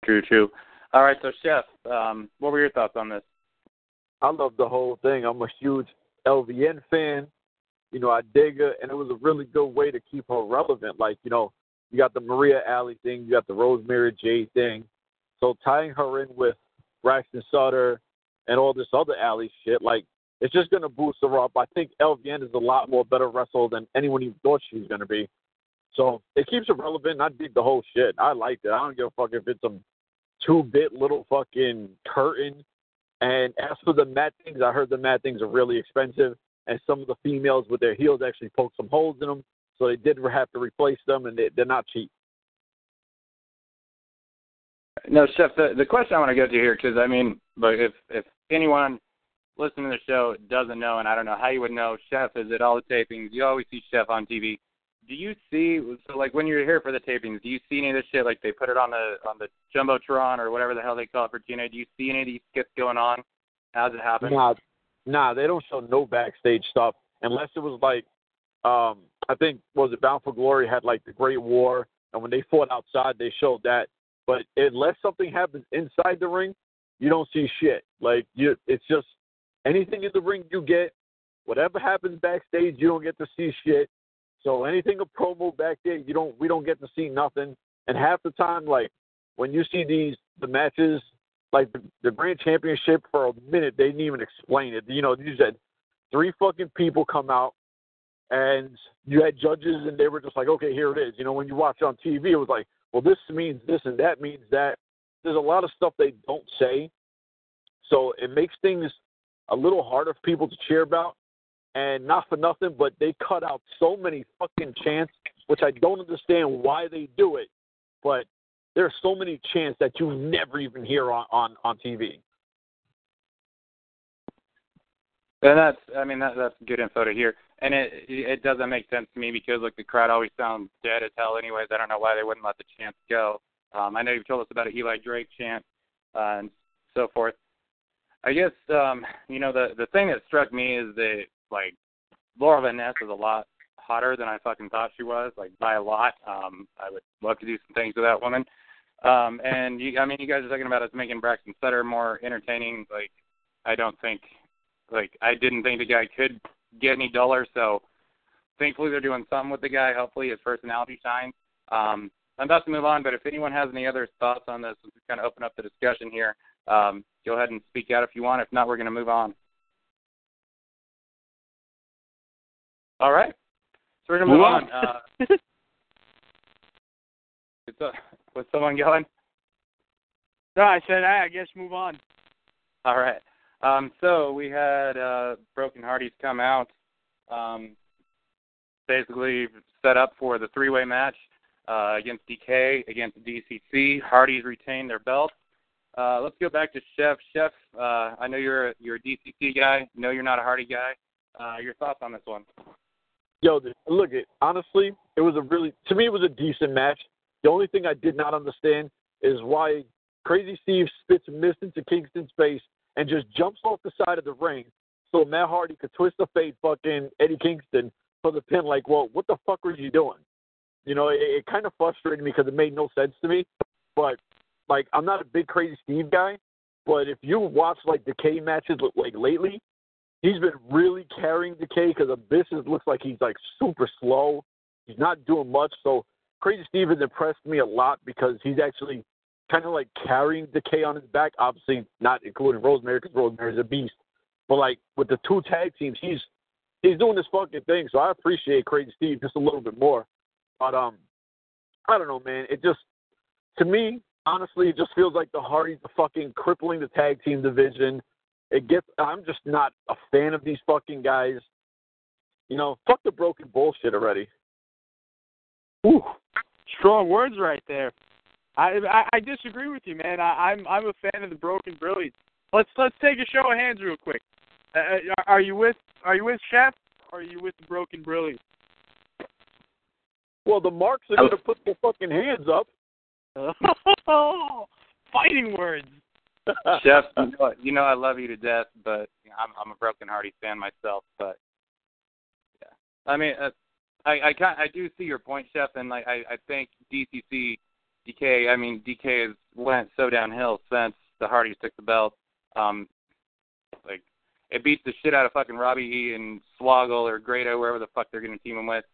True, true. All right, so Chef, um, what were your thoughts on this? I love the whole thing. I'm a huge LVN fan. You know, I dig her, and it was a really good way to keep her relevant. Like, you know, you got the Maria Allie thing, you got the Rosemary J thing. So tying her in with Braxton Sutter and all this other alley shit, like it's just gonna boost her up. I think LVN is a lot more better wrestler than anyone even thought she was gonna be. So it keeps her relevant. I dig the whole shit. I like it. I don't give a fuck if it's a two bit little fucking curtain And as for the mat things, I heard the mat things are really expensive, and some of the females with their heels actually poke some holes in them, so they did have to replace them, and they, they're not cheap. No, Chef. The, the question I want to go to here, because I mean, but if if anyone listening to the show doesn't know, and I don't know how you would know, Chef is at all the tapings. You always see Chef on TV. Do you see so like when you're here for the tapings? Do you see any of this shit? Like they put it on the on the jumbotron or whatever the hell they call it for TNA. Do you see any of these skits going on as it happens? Nah, nah, they don't show no backstage stuff unless it was like, um, I think was it Bound for Glory had like the Great War, and when they fought outside, they showed that. But unless something happens inside the ring, you don't see shit. Like you, it's just anything in the ring you get. Whatever happens backstage, you don't get to see shit. So anything a promo back there, you don't we don't get to see nothing. And half the time, like when you see these the matches, like the, the grand championship for a minute, they didn't even explain it. You know, you said three fucking people come out, and you had judges, and they were just like, okay, here it is. You know, when you watch on TV, it was like, well, this means this and that means that. There's a lot of stuff they don't say, so it makes things a little harder for people to cheer about. And not for nothing, but they cut out so many fucking chants, which I don't understand why they do it. But there are so many chants that you never even hear on on, on TV. And that's, I mean, that, that's good info to hear. And it it doesn't make sense to me because like the crowd always sounds dead as hell. Anyways, I don't know why they wouldn't let the chants go. Um, I know you've told us about an Eli Drake chant uh, and so forth. I guess um, you know the the thing that struck me is that like Laurel Van Ness is a lot hotter than I fucking thought she was, like by a lot. Um, I would love to do some things with that woman. Um, and you, I mean, you guys are talking about us making Braxton Sutter more entertaining. Like, I don't think, like, I didn't think the guy could get any duller. So, thankfully, they're doing something with the guy. Hopefully, his personality shines. Um, I'm about to move on, but if anyone has any other thoughts on this, let's kind of open up the discussion here. Um, go ahead and speak out if you want. If not, we're going to move on. All right. So we're going to move, on. on. Uh, uh, was someone going? No, I said, I guess move on. All right. Um, so we had uh, Broken Hardys come out, um, basically set up for the three-way match uh, against Decay, against DCC. Hardys retained their belt. Uh, let's go back to Chef. Chef, uh, I know you're a, you're a DCC guy. No, you're not a Hardy guy. Uh, your thoughts on this one? Yo, look, it honestly, it was a really to me it was a decent match. The only thing I did not understand is why Crazy Steve spits mist into Kingston's face and just jumps off the side of the ring so Matt Hardy could twist the fate fucking Eddie Kingston for the pin. Like, well, what the fuck were you doing? You know, it, it kind of frustrated me because it made no sense to me. But like I'm not a big Crazy Steve guy, but if you watch like Decay matches like lately, he's been really carrying Decay because Abyss looks like he's like super slow. He's not doing much. So Crazy Steve has impressed me a lot because he's actually kind of like carrying Decay on his back. Obviously, not including Rosemary because Rosemary's a beast. But like with the two tag teams, he's he's doing this fucking thing. So I appreciate Crazy Steve just a little bit more. But um, I don't know, man. It just to me, honestly, it just feels like the Hardys fucking crippling the tag team division. It gets. I'm just not a fan of these fucking guys. You know, fuck the broken bullshit already. Ooh, strong words right there. I I, I disagree with you, man. I, I'm I'm a fan of the broken brilliance. Let's let's take a show of hands real quick. Uh, uh are you with Are you with Chef? Or are you with the broken brilliance? Well, the marks are gonna put their fucking hands up. Fighting words. Chef, you know, you know I love you to death, but I'm I'm a Broken Hardy fan myself. But yeah, I mean, uh, I I kind I do see your point, Chef, and like I I think DCC Decay. I mean Decay has went so downhill since the Hardys took the belt. Um, like it beats the shit out of fucking Robbie E and Swoggle or Grado, wherever the fuck they're gonna team him with.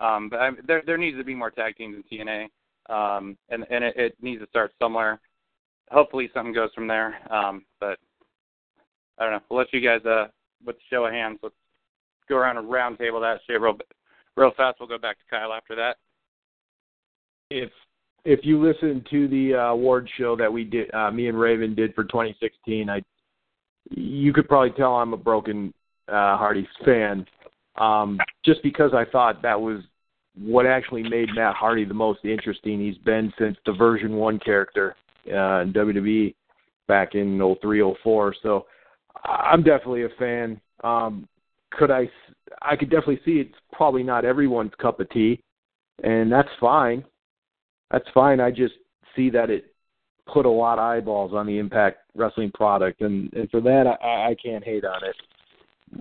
Um, but I, there there needs to be more tag teams in TNA um, and and it, it needs to start somewhere. Hopefully, something goes from there. Um, but I don't know. We'll let you guys uh, with the show of hands. Let's go around a round table that shit real real fast. We'll go back to Kyle after that. If if you listen to the uh, award show that we did, uh, me and Raven did for 2016, I you could probably tell I'm a broken uh, Hardy's fan, um, just because I thought that was what actually made Matt Hardy the most interesting he's been since the version 1 character uh, in WWE back in 03, 04. So I'm definitely a fan. Um, could I? I could definitely see it's probably not everyone's cup of tea, and that's fine. That's fine. I just see that it put a lot of eyeballs on the Impact Wrestling product, and and for that I, I can't hate on it.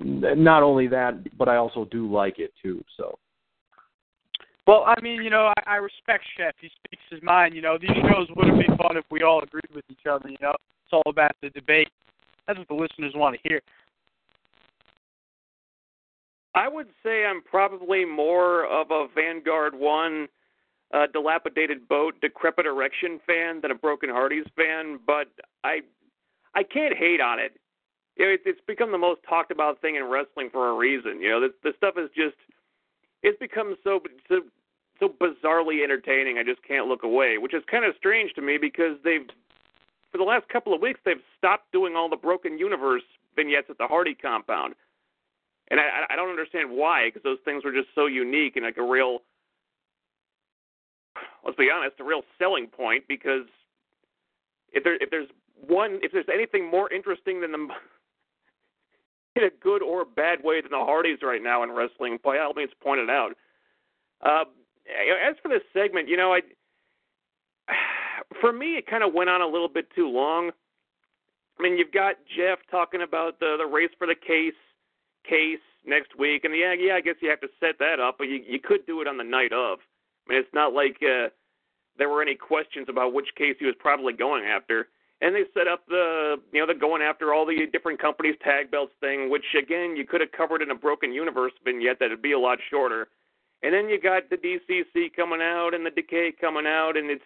Not only that, but I also do like it too. So. Well, I mean, you know, I, I respect Chef. He speaks his mind. You know, these shows wouldn't be fun if we all agreed with each other. You know, it's all about the debate. That's what the listeners want to hear. I would say I'm probably more of a Vanguard One, uh, dilapidated boat, decrepit erection fan than a Broken Hardys fan. But I, I can't hate on it. It, it's become the most talked about thing in wrestling for a reason. You know, the, the stuff is just, it's become so so so bizarrely entertaining. I just can't look away, which is kind of strange to me because they've for the last couple of weeks they've stopped doing all the Broken Universe vignettes at the Hardy compound and I I don't understand why because those things were just so unique and like a real let's be honest a real selling point because if there if there's one if there's anything more interesting than the in a good or bad way than the Hardys right now in wrestling by all means point it out. Uh, as for this segment, you know I for me it kind of went on a little bit too long. I mean, you've got Jeff talking about the the race for the case case next week, and yeah, yeah, I guess you have to set that up, but you you could do it on the night of. I mean, it's not like uh, there were any questions about which case he was probably going after. And they set up the, you know, the going after all the different companies' tag belts thing, which again you could have covered in a Broken Universe vignette that'd be a lot shorter. And then you got the DCC coming out and the Decay coming out, and it's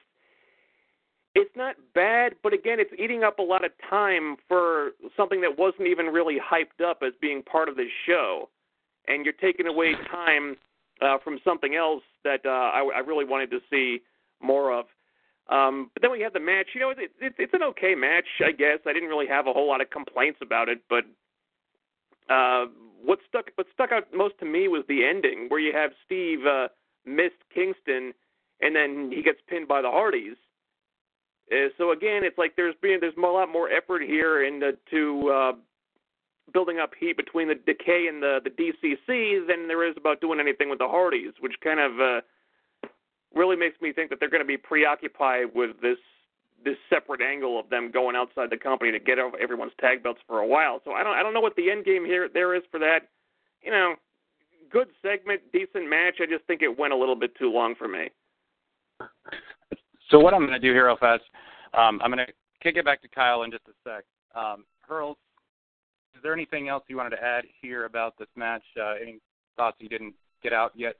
it's not bad, but again, it's eating up a lot of time for something that wasn't even really hyped up as being part of this show, and you're taking away time uh, from something else that uh, I, I really wanted to see more of. Um, but then we had the match. You know, it, it, it's an okay match, I guess. I didn't really have a whole lot of complaints about it, but uh, what stuck what stuck out most to me was the ending, where you have Steve uh, missed Kingston, and then he gets pinned by the Hardys uh, so again, it's like there's being there's a lot more effort here into to uh, building up heat between the Decay and the the DCC than there is about doing anything with the Hardys, which kind of uh, really makes me think that they're going to be preoccupied with this this separate angle of them going outside the company to get everyone's tag belts for a while. So I don't I don't know what the end game here there is for that. You know, good segment, decent match. I just think it went a little bit too long for me. So what I'm going to do here real fast, um, I'm going to kick it back to Kyle in just a sec. Um, Hurls, is there anything else you wanted to add here about this match? Uh, any thoughts you didn't get out yet?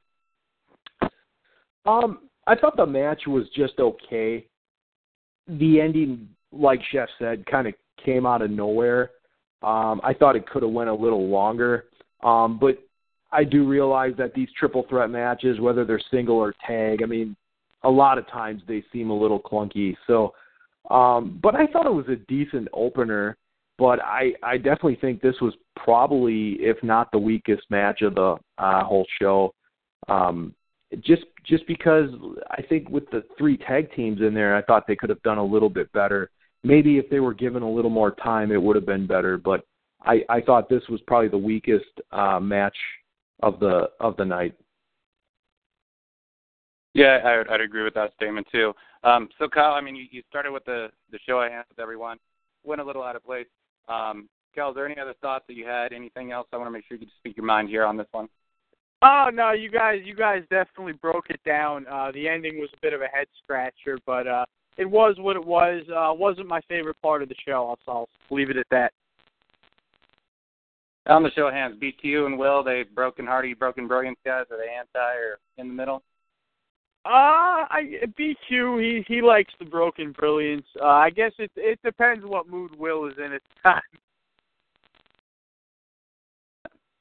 Um, I thought the match was just okay. The ending, like Chef said, kind of came out of nowhere. Um, I thought it could have went a little longer, um, but I do realize that these triple threat matches, whether they're single or tag, I mean, a lot of times they seem a little clunky. So, um, but I thought it was a decent opener. But I, I definitely think this was probably, if not the weakest match of the uh, whole show. Um, just just because I think with the three tag teams in there, I thought they could have done a little bit better. Maybe if they were given a little more time, it would have been better. But I, I thought this was probably the weakest uh, match of the of the night. Yeah, I would, I'd agree with that statement too. Um, so, Kyle, I mean, you, you started with the the show I hands with everyone. Went a little out of place. Um, Kyle, is there any other thoughts that you had? Anything else? I want to make sure you can speak your mind here on this one. Oh no, you guys, you guys definitely broke it down. Uh, the ending was a bit of a head scratcher, but uh, it was what it was. Uh, wasn't my favorite part of the show. I'll, I'll leave it at that. On the show of hands, BTU and Will, they broken Hardy, broken brilliance guys. Are they anti or in the middle? Uh, I BQ he he likes the broken brilliance. Uh, I guess it it depends what mood Will is in at the time.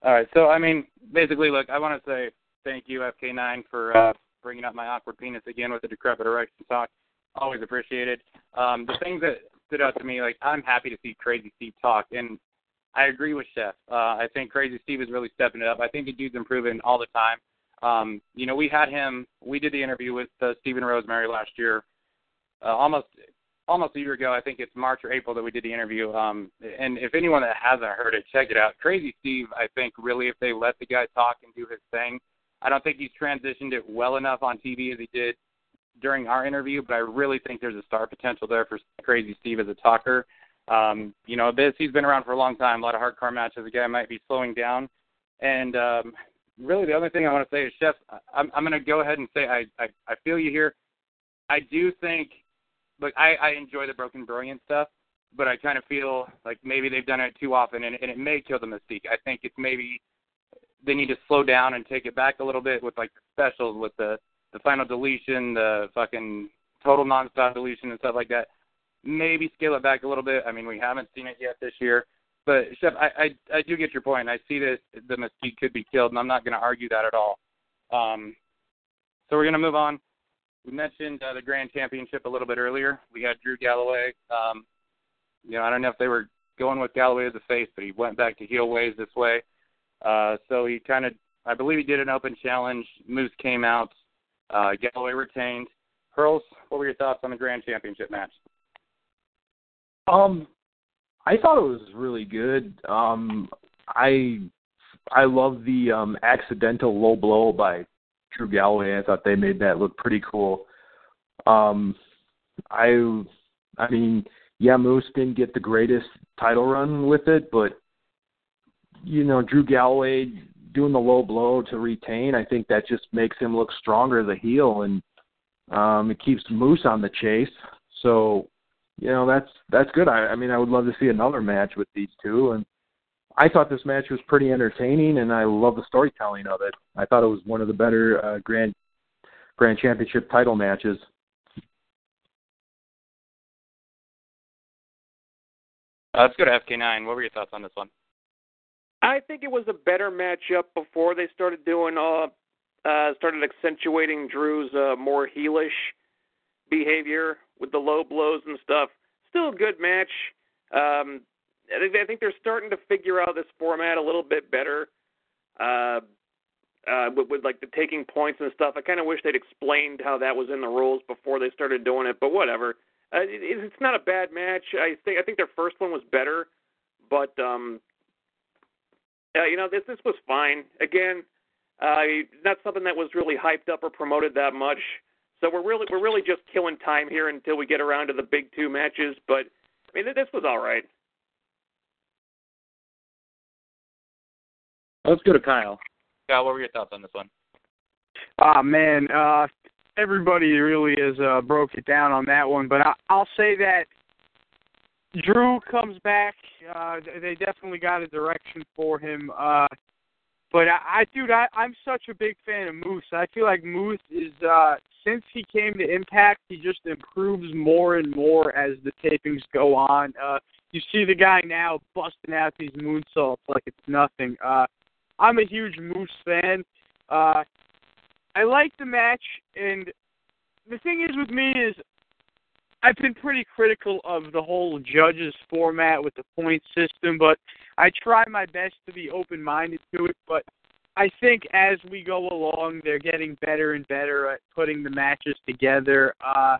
All right, so I mean, basically, look, I want to say thank you FK9 for uh, bringing up my awkward penis again with the decrepit erection talk. Always appreciated. Um, the things that stood out to me, like I'm happy to see Crazy Steve talk, and I agree with Chef. Uh, I think Crazy Steve is really stepping it up. I think the dude's improving all the time. Um, you know, we had him. We did the interview with uh, Stephen Rosemary last year, uh, almost almost a year ago. I think it's March or April that we did the interview. Um, and if anyone that hasn't heard it, check it out. Crazy Steve, I think really, if they let the guy talk and do his thing, I don't think he's transitioned it well enough on TV as he did during our interview. But I really think there's a star potential there for Crazy Steve as a talker. Um, you know, this he's been around for a long time, a lot of hardcore matches. The guy might be slowing down, and um, really the only thing I want to say is, Chef, I'm, I'm going to go ahead and say I, I I feel you here. I do think, look, I I enjoy the Broken Brilliant stuff, but I kind of feel like maybe they've done it too often, and, and it may kill the mystique. I think it's maybe they need to slow down and take it back a little bit with like the specials, with the the final deletion, the fucking total nonstop deletion and stuff like that maybe scale it back a little bit. I mean, we haven't seen it yet this year. But Chef, I I, I do get your point. I see that the Mystique could be killed, and I'm not going to argue that at all. Um, so we're going to move on. We mentioned uh, the Grand Championship a little bit earlier. We had Drew Galloway. Um, you know, I don't know if they were going with Galloway as a face, but he went back to heel ways this way. Uh, so he kind of, I believe he did an open challenge. Moose came out. Uh, Galloway retained. Pearls, what were your thoughts on the Grand Championship match? Um, I thought it was really good. Um, I I love the um, accidental low blow by Drew Galloway. I thought they made that look pretty cool. Um, I I mean, yeah, Moose didn't get the greatest title run with it, but you know, Drew Galloway doing the low blow to retain, I think that just makes him look stronger as a heel, and um, it keeps Moose on the chase. So you know that's that's good. I, I mean, I would love to see another match with these two, and I thought this match was pretty entertaining, and I love the storytelling of it. I thought it was one of the better uh, grand grand championship title matches. Uh, let's go to FK9. What were your thoughts on this one? I think it was a better matchup before they started doing uh uh started accentuating Drew's uh more heelish behavior with the low blows and stuff. Still a good match. Um, I think they're starting to figure out this format a little bit better. Uh, uh, with, with like the taking points and stuff. I kind of wish they'd explained how that was in the rules before they started doing it, but whatever. Uh, it, it's not a bad match. I think I think their first one was better, but um, uh, you know this this was fine. Again, uh, not something that was really hyped up or promoted that much. So we're really we're really just killing time here until we get around to the big two matches. But I mean, this was all right. Let's go to Kyle. Kyle, what were your thoughts on this one? Ah man, uh, everybody really has uh, broke it down on that one, but I, I'll say that Drew comes back. Uh, they definitely got a direction for him. Uh, but I, I dude, I, I'm such a big fan of Moose. I feel like Moose is uh since he came to Impact, he just improves more and more as the tapings go on. Uh you see the guy now busting out these moonsaults like it's nothing. Uh I'm a huge Moose fan. Uh I like the match and the thing is with me is I've been pretty critical of the whole judges format with the point system, but I try my best to be open minded to it. But I think as we go along, they're getting better and better at putting the matches together. Uh,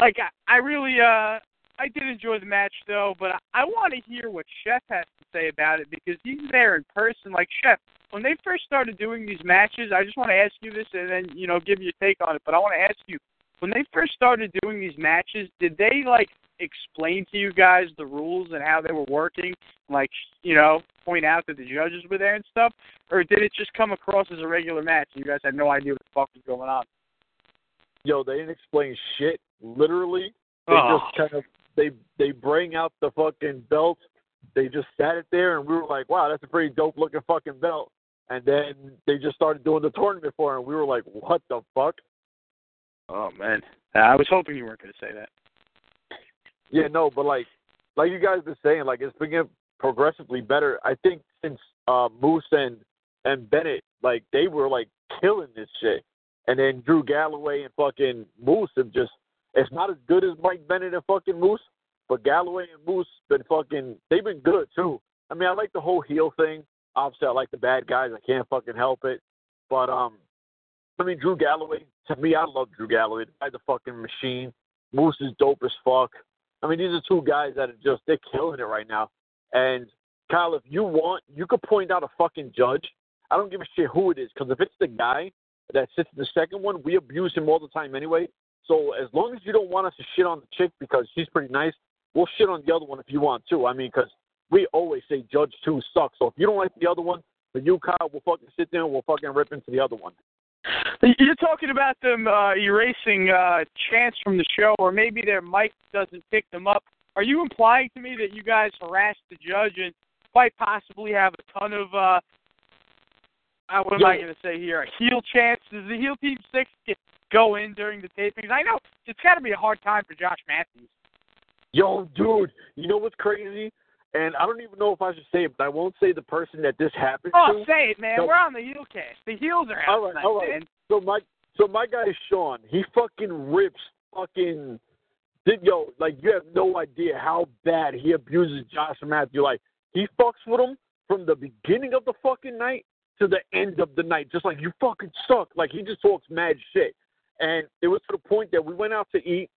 like I, I really, uh, I did enjoy the match though, but I, I want to hear what Chef has to say about it because he's there in person. Like Chef, when they first started doing these matches, I just want to ask you this and then you know give you a take on it. But I want to ask you, when they first started doing these matches, did they like explain to you guys the rules and how they were working? Like, you know, point out that the judges were there and stuff, or did it just come across as a regular match and you guys had no idea what the fuck was going on? Yo, they didn't explain shit. Literally, they Oh. just kind of they they bring out the fucking belt. They just sat it there, and we were like, "Wow, that's a pretty dope looking fucking belt." And then they just started doing the tournament for him. We were like, "What the fuck?" Oh man, I was hoping you weren't going to say that. Yeah, no, but like like you guys been saying, like it's been getting progressively better. I think since uh Moose and and Bennett, like they were like killing this shit. And then Drew Galloway and fucking Moose have just it's not as good as Mike Bennett and fucking Moose. But Galloway and Moose been fucking. They've been good too. I mean, I like the whole heel thing. Obviously, I like the bad guys. I can't fucking help it. But um, I mean, Drew Galloway. To me, I love Drew Galloway. The guy's a fucking machine. Moose is dope as fuck. I mean, these are two guys that are just they're killing it right now. And Kyle, if you want, you could point out a fucking judge. I don't give a shit who it is, because if it's the guy that sits in the second one, we abuse him all the time anyway. So as long as you don't want us to shit on the chick because she's pretty nice, we'll shit on the other one if you want to. I mean, because we always say Judge Two sucks. So if you don't like the other one, but you, Kyle, will fucking sit there and we'll fucking rip into the other one. You're talking about them uh, erasing uh, Chance from the show, or maybe their mic doesn't pick them up. Are you implying to me that you guys harassed the judge and quite possibly have a ton of uh, uh what am I going to say here? A heel chance? Does the heel team six get go in during the tapings? I know it's got to be a hard time for Josh Matthews. Yo, dude, you know what's crazy? And I don't even know if I should say it, but I won't say the person that this happened oh, to. Oh, say it, man. So, We're on the heel cast. The heels are out all right, tonight, all right. man. So my so my guy is Sean. He fucking rips fucking did yo, like you have no idea how bad he abuses Josh Matthew. Like he fucks with him from the beginning of the fucking night to the end of the night. Just like you fucking suck. Like he just talks mad shit. And it was to the point that we went out to eat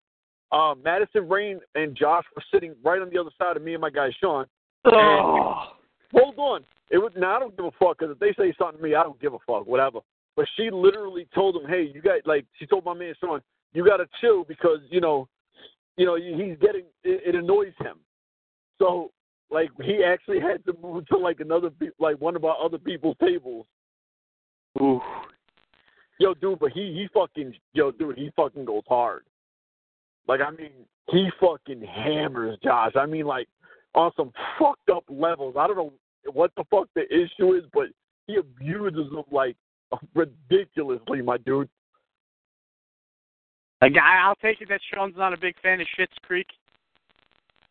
uh, Madison Rayne and Josh were sitting right on the other side of me and my guy Sean. Oh. hold on. It was now I don't give a fuck because if they say something to me, I don't give a fuck, whatever. But she literally told him, "Hey, you got like," she told my man Sean, "You got to chill because you know, you know, he's getting it, it annoys him." So like he actually had to move to like another like one of our other people's tables. Ooh. Yo, dude, but he he fucking yo, dude, he fucking goes hard. Like I mean, he fucking hammers Josh. I mean, like on some fucked up levels. I don't know what the fuck the issue is, but he abuses him like ridiculously, my dude. Like I'll take it that Sean's not a big fan of Schitt's Creek.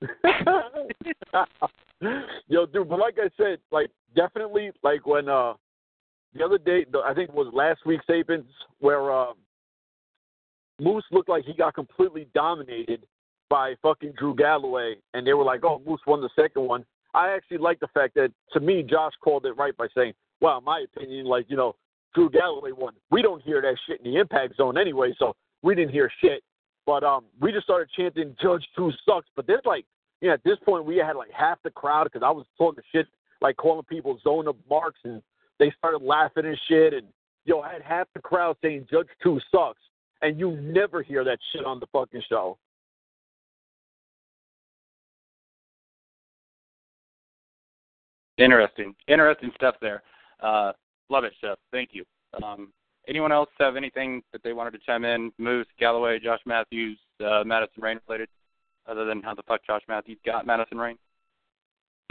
Yo, dude, but like I said, like definitely, like when uh the other day, the, I think it was last week's Apens, where uh, Moose looked like he got completely dominated by fucking Drew Galloway, and they were like, "Oh, Moose won the second one." I actually like the fact that to me, Josh called it right by saying, "Well, in my opinion, like you know, Drew Galloway won. We don't hear that shit in the Impact Zone anyway, so we didn't hear shit." But um, we just started chanting "Judge Two sucks." But there's like, you know, at this point we had like half the crowd because I was talking shit, like calling people zone of marks, and they started laughing and shit. And yo, I had half the crowd saying "Judge Two sucks," and you never hear that shit on the fucking show. Interesting, interesting stuff there. Uh, love it, Chef. Thank you. Um, anyone else have anything that they wanted to chime in? Moose, Galloway, Josh Matthews, uh, Madison Rayne related, other than how the fuck Josh Matthews got Madison Rayne?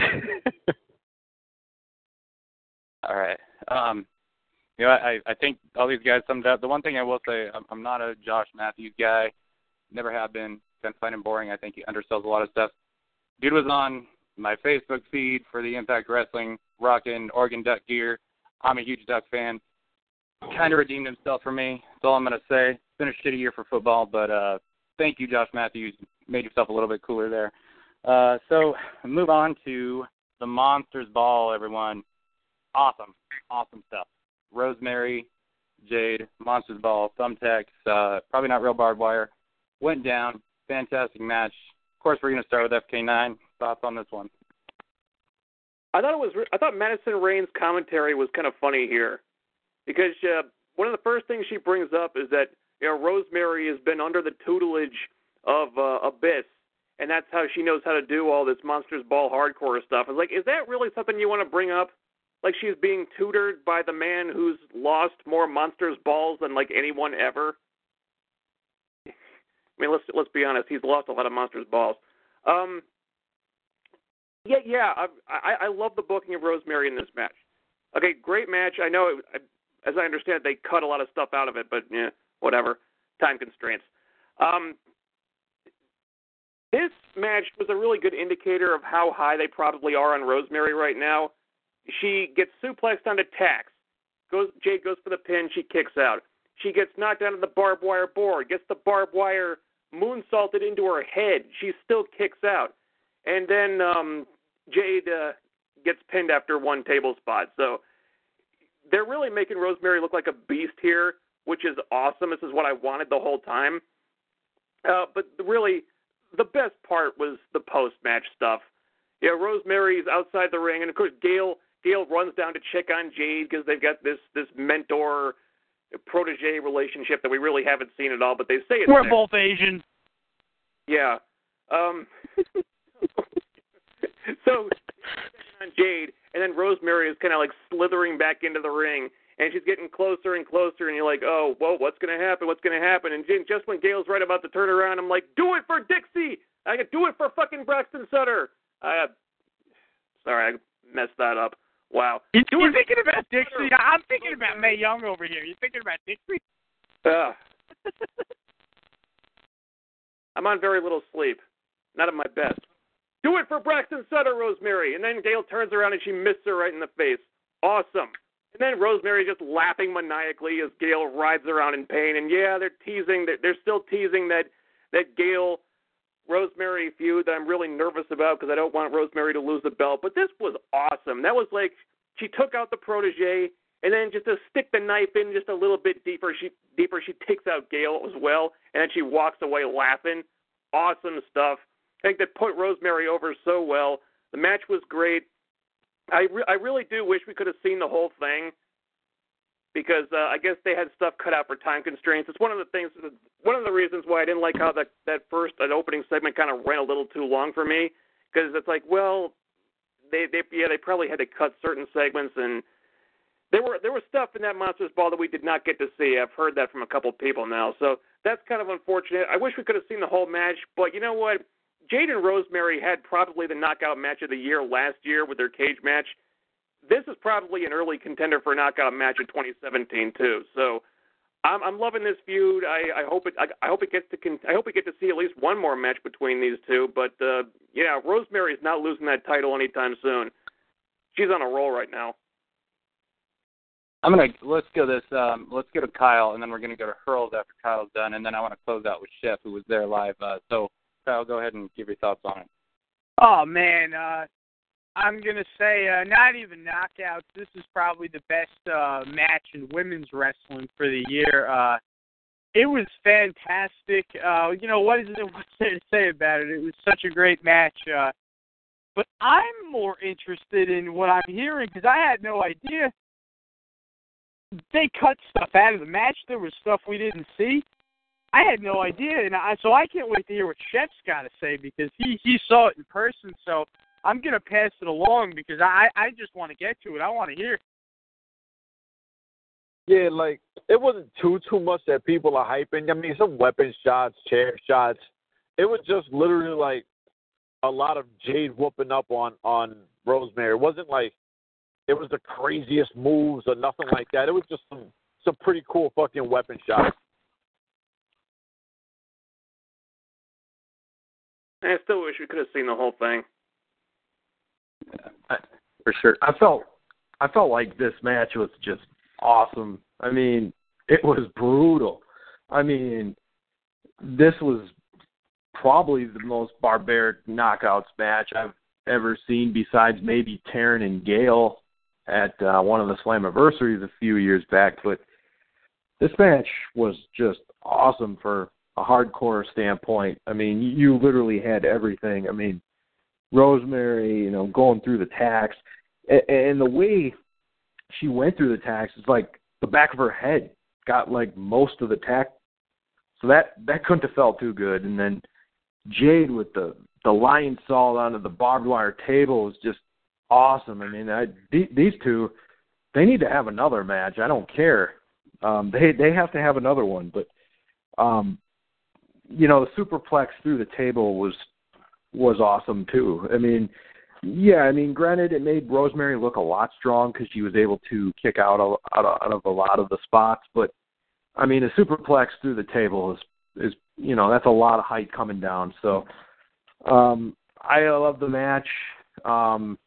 all right. Um, you know, I, I think all these guys summed up. The one thing I will say, I'm, I'm not a Josh Matthews guy. Never have been. Kind of find him boring. I think he undersells a lot of stuff. Dude was on my Facebook feed for the Impact Wrestling, rocking Oregon Duck gear. I'm a huge Duck fan. Kind of redeemed himself for me. That's all I'm gonna say. It's been a shitty year for football, but uh, thank you, Josh Matthews. Made yourself a little bit cooler there. Uh, so move on to the Monsters Ball, everyone. Awesome, awesome stuff. Rosemary, Jade, Monsters Ball, Thumbtacks, uh, probably not real barbed wire. Went down. Fantastic match. Of course, we're going to start with FK9 thoughts on this one? I thought it was. I thought Madison Rayne's commentary was kind of funny here, because uh, one of the first things she brings up is that you know Rosemary has been under the tutelage of uh, Abyss, and that's how she knows how to do all this Monsters Ball hardcore stuff. It's like, is that really something you want to bring up? Like she's being tutored by the man who's lost more Monsters Balls than like anyone ever. I mean, let's let's be honest. He's lost a lot of Monsters Balls. Um, yeah, yeah. I, I I love the booking of Rosemary in this match. Okay, great match. I know, it, as I understand, it, they cut a lot of stuff out of it, but yeah, whatever. Time constraints. Um, this match was a really good indicator of how high they probably are on Rosemary right now. She gets suplexed onto tacks. Goes Jade goes for the pin. She kicks out. She gets knocked down to the barbed wire board. Gets the barbed wire moonsaulted into her head. She still kicks out, and then um, Jade uh, gets pinned after one table spot. So they're really making Rosemary look like a beast here, which is awesome. This is what I wanted the whole time. Uh, but really, the best part was the post match stuff. Yeah, Rosemary's outside the ring, and of course Gail Gail runs down to check on Jade because they've got this this mentor protege relationship that we really haven't seen at all, but they say it's We're there. both Asian. Yeah. Um so on Jade, and then Rosemary is kind of like slithering back into the ring, and she's getting closer and closer, and you're like, oh, whoa, what's going to happen? What's going to happen? And just when Gail's right about to turn around, I'm like, do it for Dixie! I can do it for fucking Braxton Sutter! Uh, sorry, I messed that up. Wow. You, you're thinking about Dixie. I'm thinking about Mae Young over here. You thinking about Dixie? Ugh. I'm on very little sleep. Not at my best. Do it for Braxton Sutter, Rosemary. And then Gail turns around and she misses her right in the face. Awesome. And then Rosemary just laughing maniacally as Gail rides around in pain. And yeah, they're teasing. They're still teasing that that Gail Rosemary feud that I'm really nervous about because I don't want Rosemary to lose the belt. But this was awesome. That was like she took out the protege and then just to stick the knife in just a little bit deeper, she deeper she takes out Gail as well, and then she walks away laughing. Awesome stuff. I think that put Rosemary over so well. The match was great. I re- I really do wish we could have seen the whole thing because uh, I guess they had stuff cut out for time constraints. It's one of the things, one of the reasons why I didn't like how that that first that opening segment kind of ran a little too long for me because it's like, well, they they yeah they probably had to cut certain segments and there were there was stuff in that Monsters Ball that we did not get to see. I've heard that from a couple people now, so that's kind of unfortunate. I wish we could have seen the whole match, but you know what? Jade and Rosemary had probably the knockout match of the year last year with their cage match. This is probably an early contender for a knockout match in 2017 too. So I'm, I'm loving this feud. I, I hope it. I, I hope it gets to. Con- I hope we get to see at least one more match between these two. But uh, yeah, is not losing that title anytime soon. She's on a roll right now. I'm gonna let's go this. Um, let's go to Kyle, and then we're gonna go to Hurls after Kyle's done, and then I want to close out with Chef, who was there live. Uh, so Kyle, go ahead and give your thoughts on it. Oh man, uh, I'm gonna say uh, not even knockouts. This is probably the best uh, match in women's wrestling for the year. Uh, it was fantastic. Uh, you know what is it? What's there to say about it? It was such a great match. Uh, but I'm more interested in what I'm hearing because I had no idea they cut stuff out of the match. There was stuff we didn't see. I had no idea, and I, so I can't wait to hear what Chef's got to say because he he saw it in person. So I'm gonna pass it along because I I just want to get to it. I want to hear. Yeah, like it wasn't too too much that people are hyping. I mean, some weapon shots, chair shots. It was just literally like a lot of Jade whooping up on on Rosemary. It wasn't like it was the craziest moves or nothing like that. It was just some some pretty cool fucking weapon shots. I still wish we could have seen the whole thing. I, for sure. I felt I felt like this match was just awesome. I mean, it was brutal. I mean, this was probably the most barbaric knockouts match I've ever seen, besides maybe Taryn and Gail at uh, one of the Slammiversaries a few years back. But this match was just awesome for a hardcore standpoint. I mean, you literally had everything. I mean, Rosemary, you know, going through the tacks, and and the way she went through the tacks is like the back of her head got like most of the tacks, So that that couldn't have felt too good. And then Jade with the the Lionsault onto the barbed wire table was just awesome. I mean, I, these two, they need to have another match. I don't care. Um, they they have to have another one. But um, you know, the superplex through the table was was awesome too. I mean, yeah, I mean, granted, it made Rosemary look a lot strong because she was able to kick out of, out of out of a lot of the spots. But I mean, a superplex through the table is is you know that's a lot of height coming down. So um, I love the match. Um,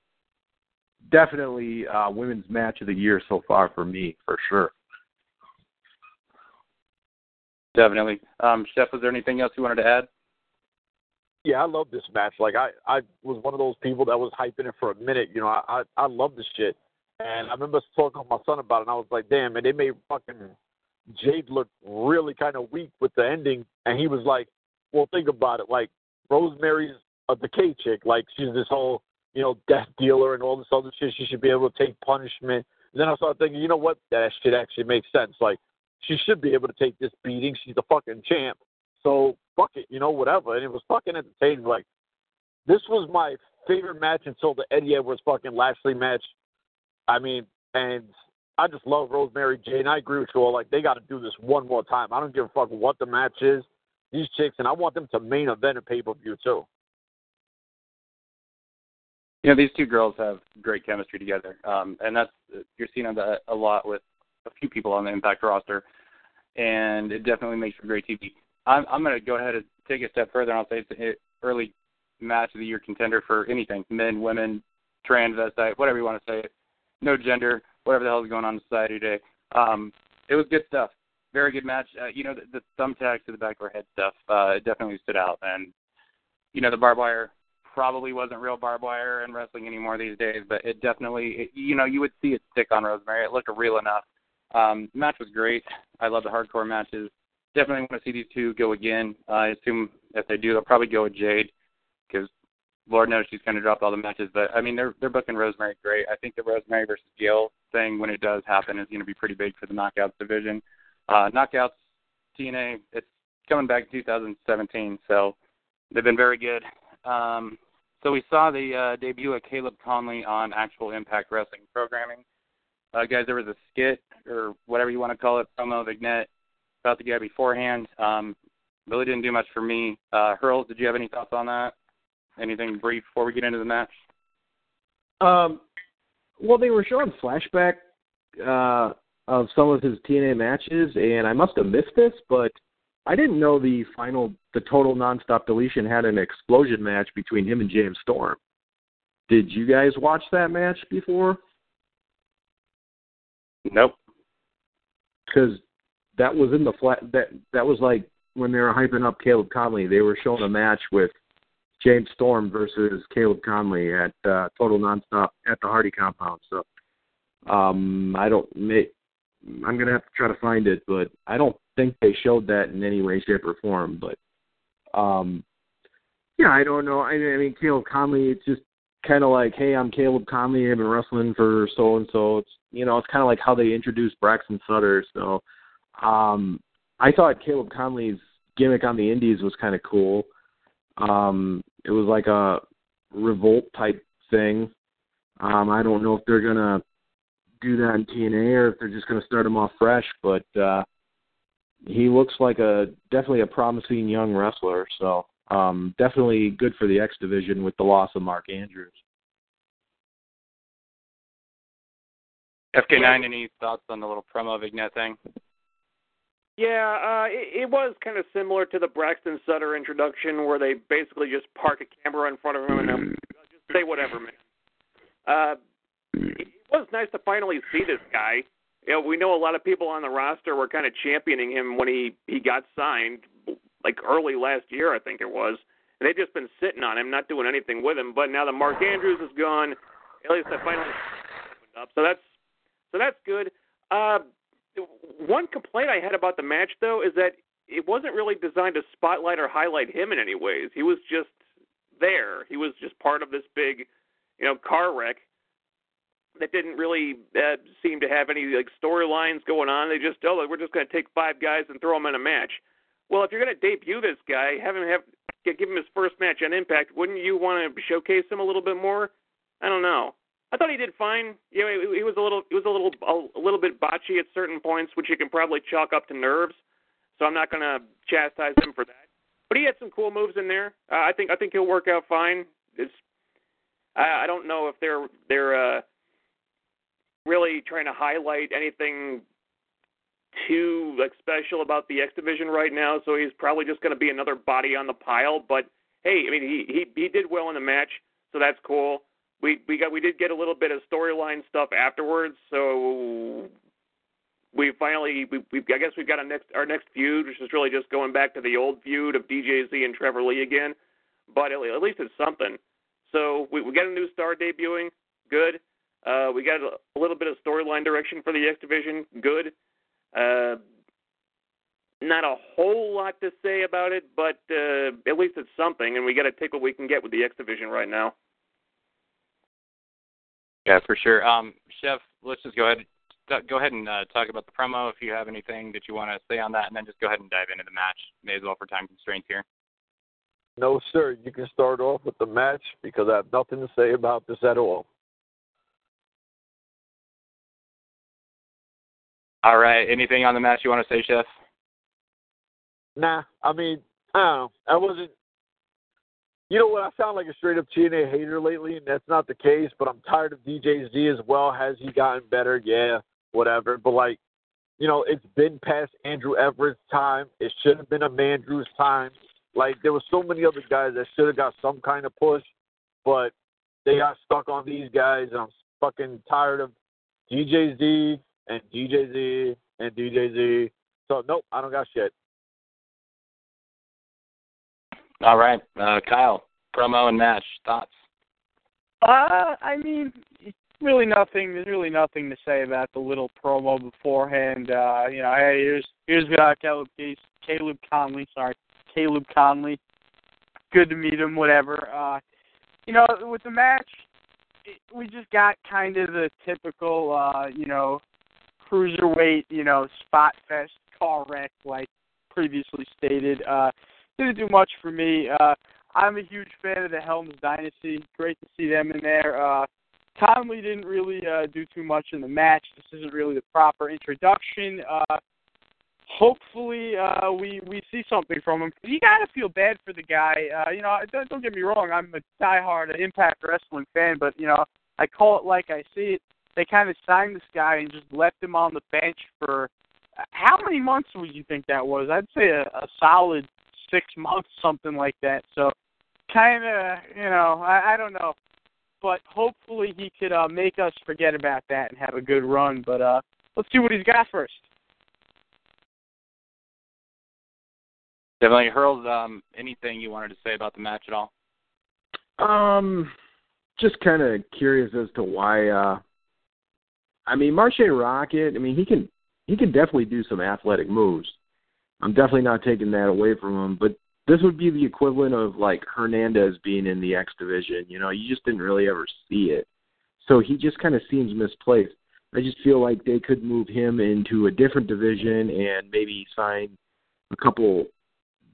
definitely uh, women's match of the year so far for me, for sure. Definitely. Um, Chef, was there anything else you wanted to add? Yeah, I love this match. Like I, I was one of those people that was hyping it for a minute. You know, I, I, love this shit. And I remember talking with my son about it, and I was like, damn, man, they made fucking Jade look really kind of weak with the ending. And he was like, well, think about it. Like, Rosemary's a decay chick. Like, she's this whole, you know, death dealer and all this other shit. She should be able to take punishment. And then I started thinking, you know what? That shit actually makes sense. Like, she should be able to take this beating. She's a fucking champ. So fuck it, you know, whatever. And it was fucking entertaining. Like this was my favorite match until the Eddie Edwards fucking Lashley match. I mean, and I just love Rosemary Jade. I agree with you all. Like they got to do this one more time. I don't give a fuck what the match is. These chicks, and I want them to main event a pay per view too. You know, these two girls have great chemistry together, um, and that's you're seeing that a lot with a few people on the Impact roster, and it definitely makes for great TV. I'm I'm going to go ahead and take a step further, and I'll say it's an early match of the year contender for anything: men, women, transvestite, whatever you want to say it. No gender, whatever the hell is going on in society today. Um, it was good stuff. Very good match. Uh, you know, the, the thumbtacks to the back of her head stuff uh, definitely stood out, and you know, the barbed wire probably wasn't real barbed wire in wrestling anymore these days, but it definitely, it, you know, you would see it stick on Rosemary. It looked real enough. Um, match was great. I love the hardcore matches definitely want to see these two go again. I assume if they do, they'll probably go with Jade because Lord knows she's going to drop all the matches. But I mean, they're they're booking Rosemary great. I think the Rosemary versus Gail thing, when it does happen, is going to be pretty big for the Knockouts division. Uh, Knockouts TNA, it's coming back in 2017, so they've been very good. Um, so we saw the uh, debut of Caleb Konley on actual Impact Wrestling programming. Uh, guys, there was a skit or whatever you want to call it, promo vignette about the guy beforehand. Um, really didn't do much for me. Uh, Hurls, did you have any thoughts on that? Anything brief before we get into the match? Um, well, they were showing flashback uh, of some of his TNA matches, and I must have missed this, but I didn't know the final, the total nonstop deletion had an explosion match between him and James Storm. Did you guys watch that match before? Nope. Because that was in the flat. That that was like when they were hyping up Caleb Konley. They were showing a match with James Storm versus Caleb Konley at uh, Total Nonstop at the Hardy compound. So um, I don't. May, I'm gonna have to try to find it, but I don't think they showed that in any way, shape, or form. But um, yeah, I don't know. I, I mean, Caleb Konley. It's just kind of like, hey, I'm Caleb Konley. I've been wrestling for so and so. It's you know, it's kind of like how they introduced Braxton Sutter. So um, I thought Caleb Konley's gimmick on the Indies was kind of cool. Um, it was like a revolt type thing. Um, I don't know if they're gonna do that in TNA or if they're just gonna start him off fresh, but uh, he looks like a definitely a promising young wrestler. So um, definitely good for the X division with the loss of Mark Andrews. FK9, any thoughts on the little promo vignette thing? Yeah, uh, it, it was kind of similar to the Braxton Sutter introduction, where they basically just park a camera in front of him and they'll just say whatever, man. Uh, it was nice to finally see this guy. You know, we know a lot of people on the roster were kind of championing him when he he got signed, like early last year, I think it was. And they've just been sitting on him, not doing anything with him. But now that Mark Andrews is gone, at least I finally opened up. So that's so that's good. Uh, one complaint I had about the match, though, is that it wasn't really designed to spotlight or highlight him in any ways. He was just there. He was just part of this big, you know, car wreck that didn't really uh, seem to have any like storylines going on. They just oh, we're just going to take five guys and throw them in a match. Well, if you're going to debut this guy, have him have give him his first match on Impact, wouldn't you want to showcase him a little bit more? I don't know. I thought he did fine. You know, he, he was a little he was a little a, little bit botchy at certain points, which you can probably chalk up to nerves. So I'm not going to chastise him for that. But he had some cool moves in there. Uh, I think I think he'll work out fine. It's I, I don't know if they're they're uh, really trying to highlight anything too like special about the X division right now. So he's probably just going to be another body on the pile. But hey, I mean he he he did well in the match, so that's cool we we got we did get a little bit of storyline stuff afterwards, so we finally we, we I guess we've got a next our next feud, which is really just going back to the old feud of DJZ and Trevor Lee again. But at, at least it's something. So we we got a new star debuting, good. Uh, we got a, a little bit of storyline direction for the X division, good. Uh, not a whole lot to say about it, but uh, at least it's something, and we got to take what we can get with the X division right now. Yeah, for sure. Um, Chef, let's just go ahead go ahead and uh, talk about the promo if you have anything that you want to say on that, and then just go ahead and dive into the match. May as well for time constraints here. No, sir. You can start off with the match because I have nothing to say about this at all. All right. Anything on the match you want to say, Chef? Nah. I mean, I don't know. I wasn't you know what? I sound like a straight up TNA hater lately, and that's not the case. But I'm tired of DJ Z as well. Has he gotten better? Yeah, whatever. But like, you know, it's been past Andrew Everett's time. It should have been a Mandrew's time. Like there were so many other guys that should have got some kind of push, but they got stuck on these guys, and I'm fucking tired of DJ Z and DJ Z and DJ Z. So nope, I don't got shit. All right, uh, Kyle, promo and match thoughts. Uh, I mean, really nothing. There's really nothing to say about the little promo beforehand. Uh, you know, hey, here's here's uh, Caleb Caleb Konley. Sorry, Caleb Konley. Good to meet him. Whatever. Uh, you know, with the match, it, we just got kind of the typical, uh, you know, cruiserweight, you know, spot fest car wreck, like previously stated. Uh, didn't do much for me. Uh, I'm a huge fan of the Helms Dynasty. Great to see them in there. Uh, Konley didn't really uh, do too much in the match. This isn't really the proper introduction. Uh, hopefully, uh, we we see something from him. You gotta feel bad for the guy. Uh, you know, don't, don't get me wrong. I'm a diehard Impact Wrestling fan, but you know, I call it like I see it. They kind of signed this guy and just left him on the bench for how many months would you think that was? I'd say a, a solid six months, something like that. So, kind of, you know, I, I don't know, but hopefully he could uh, make us forget about that and have a good run. But uh, let's see what he's got first. Definitely, Hurls. Um, anything you wanted to say about the match at all? Um, just kind of curious as to why. uh I mean, Marshe Rockett. I mean, he can he can definitely do some athletic moves. I'm definitely not taking that away from him, but this would be the equivalent of like Hernandez being in the X division. You know, you just didn't really ever see it. So he just kind of seems misplaced. I just feel like they could move him into a different division and maybe sign a couple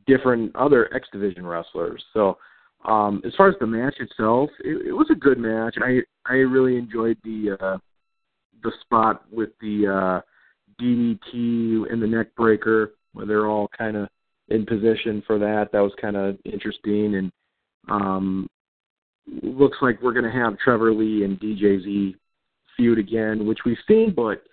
different other X division wrestlers. So um as far as the match itself, it, it was a good match. I I really enjoyed the uh the spot with the uh DDT and the neck breaker where they're all kind of in position for that. That was kind of interesting, and um, looks like we're going to have Trevor Lee and DJZ feud again, which we've seen, but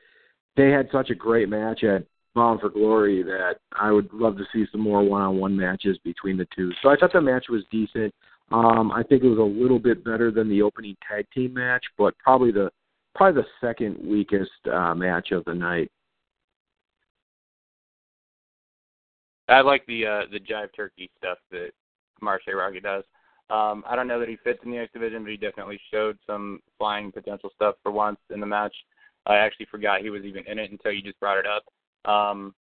they had such a great match at Bound for Glory that I would love to see some more one-on-one matches between the two. So I thought the match was decent. Um, I think it was a little bit better than the opening tag team match, but probably the probably the second weakest uh, match of the night. I like the uh, the jive turkey stuff that Marshe Rockett does. Um, I don't know that he fits in the X division, but he definitely showed some flying potential stuff for once in the match. I actually forgot he was even in it until you just brought it up. Um,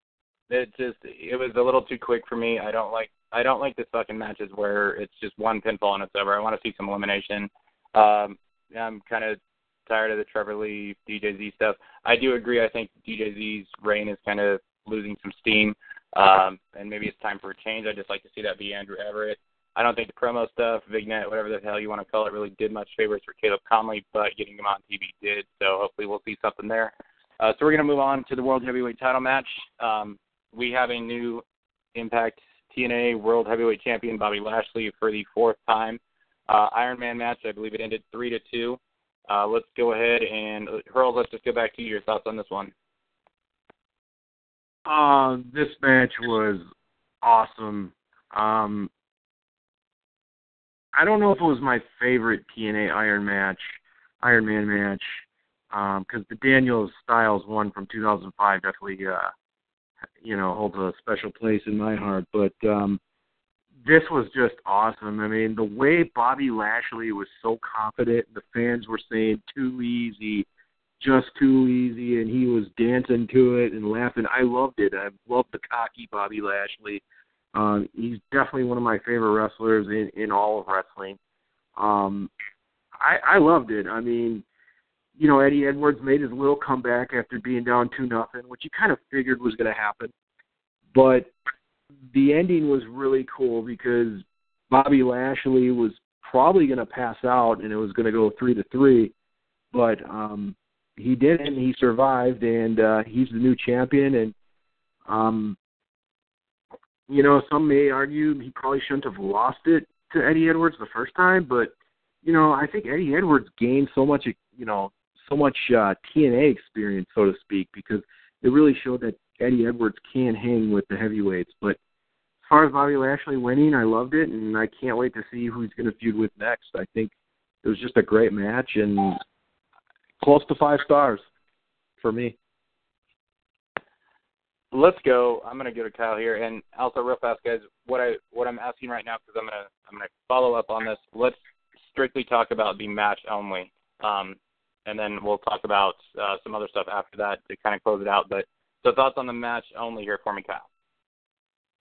it just it was a little too quick for me. I don't like I don't like the fucking matches where it's just one pinfall and it's over. I want to see some elimination. Um, I'm kind of tired of the Trevor Lee DJZ stuff. I do agree. I think DJZ's reign is kind of losing some steam. Um, and maybe it's time for a change. I'd just like to see that be Andrew Everett. I don't think the promo stuff, Vignette, whatever the hell you want to call it, really did much favors for Caleb Konley, but getting him on TV did. So hopefully we'll see something there. Uh, so we're going to move on to the World Heavyweight title match. Um, we have a new Impact TNA World Heavyweight Champion Bobby Lashley for the fourth time. Uh, Iron Man match, I believe it ended three to two. Uh, let's go ahead and Hurl. Let's just go back to your thoughts on this one. Uh, this match was awesome. Um, I don't know if it was my favorite TNA Iron match, Iron Man match. because um, the Daniels Styles one from 2005 definitely, uh, you know, holds a special place in my heart. But um, this was just awesome. I mean, the way Bobby Lashley was so confident, the fans were saying too easy, just too easy, and he was dancing to it and laughing. I loved it. I loved the cocky Bobby Lashley. Um, he's definitely one of my favorite wrestlers in in all of wrestling. Um, I I loved it. I mean, you know, Eddie Edwards made his little comeback after being down two nothing, which you kind of figured was going to happen. But the ending was really cool because Bobby Lashley was probably going to pass out and it was going to go three to three, but um, he didn't. He survived, and uh, he's the new champion. And um, you know, some may argue he probably shouldn't have lost it to Eddie Edwards the first time, but you know, I think Eddie Edwards gained so much, you know, so much uh, TNA experience, so to speak, because it really showed that Eddie Edwards can hang with the heavyweights. But as far as Bobby Lashley winning, I loved it, and I can't wait to see who he's going to feud with next. I think it was just a great match and close to five stars for me. Let's go. I'm gonna go to Kyle here, and also real fast, guys. What I what I'm asking right now, because I'm gonna I'm gonna follow up on this. Let's strictly talk about the match only. Um, and then we'll talk about uh, some other stuff after that to kind of close it out. But so thoughts on the match only here for me, Kyle.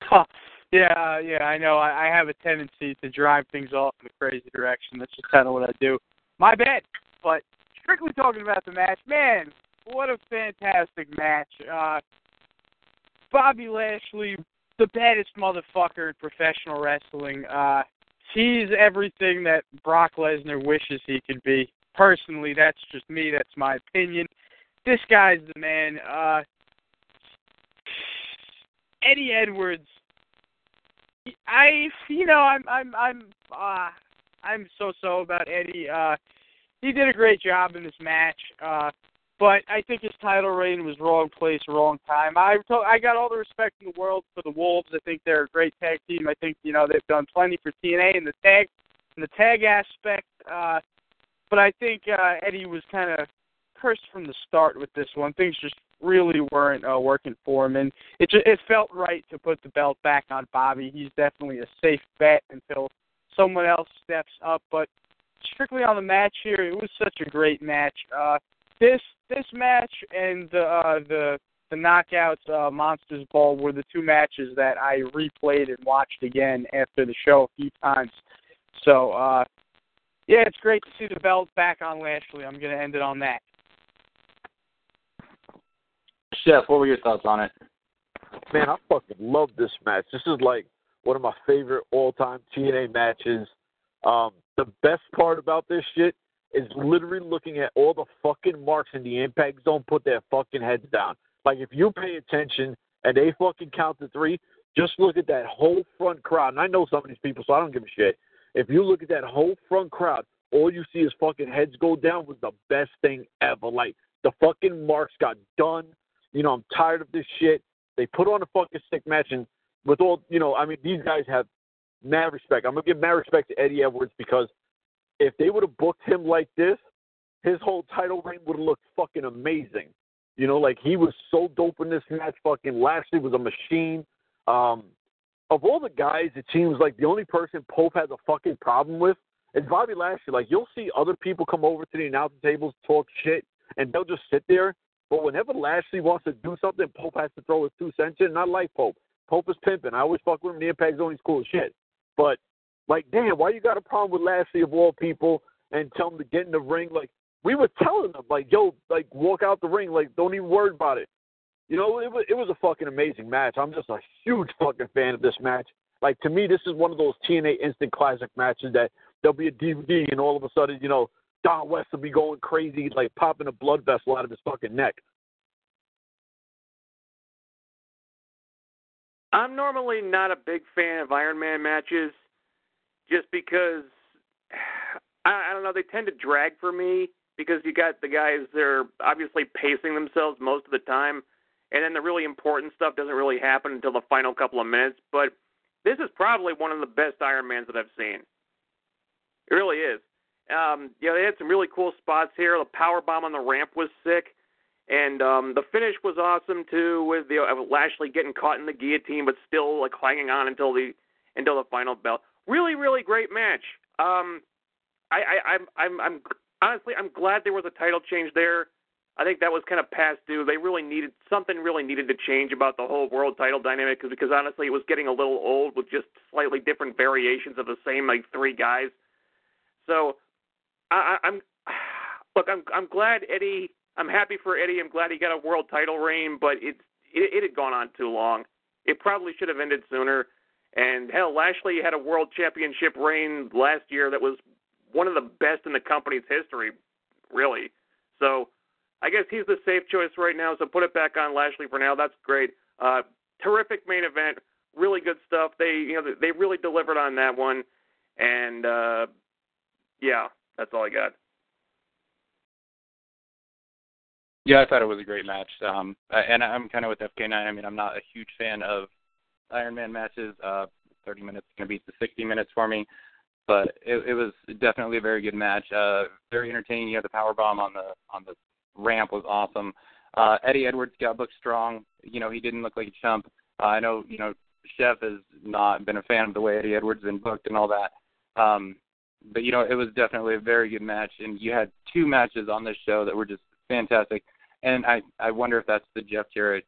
Huh. Yeah, yeah, I know. I, I have a tendency to drive things off in a crazy direction. That's just kind of what I do. My bad. But strictly talking about the match, man, what a fantastic match. Uh, Bobby Lashley, the baddest motherfucker in professional wrestling. Uh, he's everything that Brock Lesnar wishes he could be personally, that's just me. That's my opinion. This guy's the man. Uh, Eddie Edwards. I, you know, I'm, I'm, I'm, uh, I'm so-so about Eddie. Uh, he did a great job in this match. Uh, but I think his title reign was wrong place, wrong time. I I got all the respect in the world for the Wolves. I think they're a great tag team. I think you know they've done plenty for TNA in the tag in the tag aspect. Uh, but I think uh, Eddie was kind of cursed from the start with this one. Things just really weren't uh, working for him, and it just, it felt right to put the belt back on Bobby. He's definitely a safe bet until someone else steps up. But strictly on the match here, it was such a great match. Uh, this this match and the uh, the the knockouts uh, Monsters Ball were the two matches that I replayed and watched again after the show a few times. So uh, yeah, it's great to see the belt back on Lashley. I'm going to end it on that. Chef, what were your thoughts on it? Man, I fucking love this match. This is like one of my favorite all-time TNA matches. Um, the best part about this shit is literally looking at all the fucking marks in the impact zone put their fucking heads down. Like if you pay attention and they fucking count to three, just look at that whole front crowd. And I know some of these people, so I don't give a shit. If you look at that whole front crowd, all you see is fucking heads go down was the best thing ever. Like the fucking marks got done. You know, I'm tired of this shit. They put on a fucking sick match and with all you know, I mean these guys have mad respect. I'm gonna give mad respect to Eddie Edwards because if they would have booked him like this, his whole title reign would have looked fucking amazing. You know, like he was so dope in this match. Fucking Lashley was a machine. Um, of all the guys, it seems like the only person Pope has a fucking problem with is Bobby Lashley. Like you'll see other people come over to the announcer tables, talk shit, and they'll just sit there. But whenever Lashley wants to do something, Pope has to throw his two cents in. Not like Pope. Pope is pimping. I always fuck with him. The Impact Zone, cool as shit. But like, damn, why you got a problem with Lashley of all people and tell him to get in the ring? Like we were telling them, like, yo, like walk out the ring, like don't even worry about it. You know, it was it was a fucking amazing match. I'm just a huge fucking fan of this match. Like to me, this is one of those TNA instant classic matches that there'll be a DVD and all of a sudden, you know, Don West will be going crazy, like popping a blood vessel out of his fucking neck. I'm normally not a big fan of Iron Man matches, just because I, I don't know they tend to drag for me because you got the guys they're obviously pacing themselves most of the time and then the really important stuff doesn't really happen until the final couple of minutes. But this is probably one of the best Iron Mans that I've seen. It really is. Um, you know, they had some really cool spots here. The power bomb on the ramp was sick, and um, the finish was awesome too, with the uh, Lashley getting caught in the guillotine, but still like hanging on until the until the final bell. Really, really great match. Um, I, I, I'm, I'm, I'm honestly, I'm glad there was a title change there. I think that was kind of past due. They really needed something really needed to change about the whole world title dynamic because, because honestly, it was getting a little old with just slightly different variations of the same like three guys. So, I, I'm look, I'm I'm glad Eddie. I'm happy for Eddie. I'm glad he got a world title reign, but it it, it had gone on too long. It probably should have ended sooner. And hell, Lashley had a world championship reign last year that was one of the best in the company's history, really. So I guess he's the safe choice right now. So put it back on Lashley for now. That's great. Uh, terrific main event, really good stuff. They you know they really delivered on that one, and uh, yeah, that's all I got. Yeah, I thought it was a great match. Um, and I'm kind of with FK9. I mean, I'm not a huge fan of Iron Man matches. Uh, 30 minutes is going to beat the 60 minutes for me, but it, it was definitely a very good match. Uh, very entertaining. You had the power bomb on the on the ramp was awesome. Uh, Eddie Edwards got booked strong. You know, he didn't look like a chump. Uh, I know, you know, Chef has not been a fan of the way Eddie Edwards been booked and all that. Um, but you know, it was definitely a very good match, and you had two matches on this show that were just fantastic. And I I wonder if that's the Jeff Jarrett,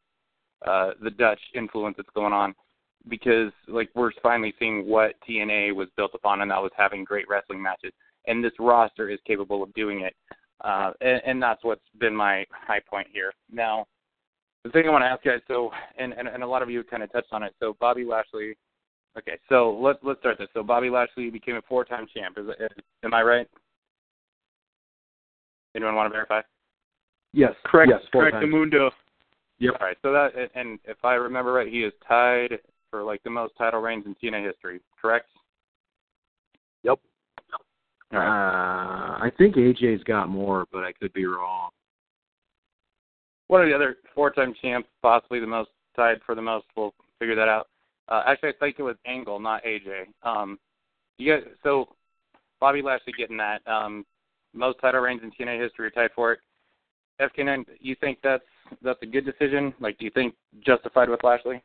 uh, the Dutch influence that's going on because like we're finally seeing what TNA was built upon, and that was having great wrestling matches. And this roster is capable of doing it, uh, and, and that's what's been my high point here. Now, the thing I want to ask you guys, so and, and and a lot of you kind of touched on it. So Bobby Lashley, okay, so let's let's start this. So Bobby Lashley became a four-time champ. Is, is am I right? Anyone want to verify? Yes, correct. Yes, correct. The Mundo. Yep. All right. So that and if I remember right, he is tied for like the most title reigns in TNA history, correct? Yep. Uh, I think AJ's got more, but I could be wrong. One of the other four-time champs, possibly the most tied for the most. We'll figure that out. Uh, actually, I think it was Angle, not AJ. Um, you guys, so Bobby Lashley getting that um, most title reigns in TNA history, tied for it. FK9, you think that's that's a good decision? Like, do you think justified with Lashley?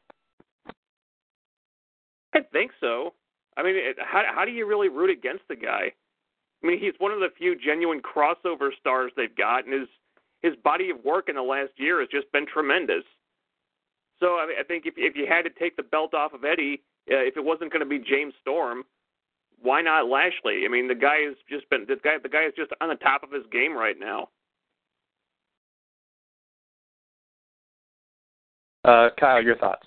I think so. I mean, it, how how do you really root against the guy? I mean, he's one of the few genuine crossover stars they've got, and his his body of work in the last year has just been tremendous. So I, I think if if you had to take the belt off of Eddie, uh, if it wasn't going to be James Storm, why not Lashley? I mean, the guy has just been the guy. The guy is just on the top of his game right now. Uh, Kyle, your thoughts?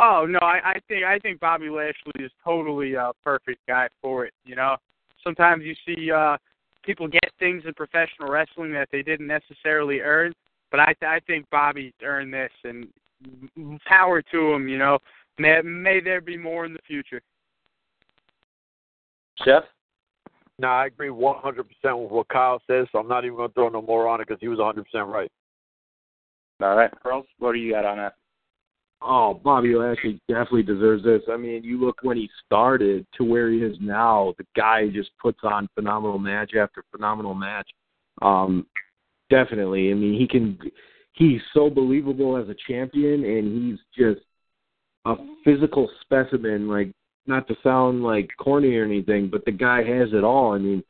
Oh no, I, I think I think Bobby Lashley is totally a perfect guy for it. You know, sometimes you see uh, people get things in professional wrestling that they didn't necessarily earn, but I I think Bobby earned this, and power to him. You know, may may there be more in the future. Chef. No, I agree 100% with what Kyle says, so I'm not even going to throw no more on it because he was 100% right. All right, Pearls, what do you got on that? Oh, Bobby Lashley definitely deserves this. I mean, you look when he started to where he is now. The guy just puts on phenomenal match after phenomenal match. Um, definitely. I mean, he can. He's so believable as a champion, and he's just a physical specimen. Like, not to sound like corny or anything, but the guy has it all. I mean,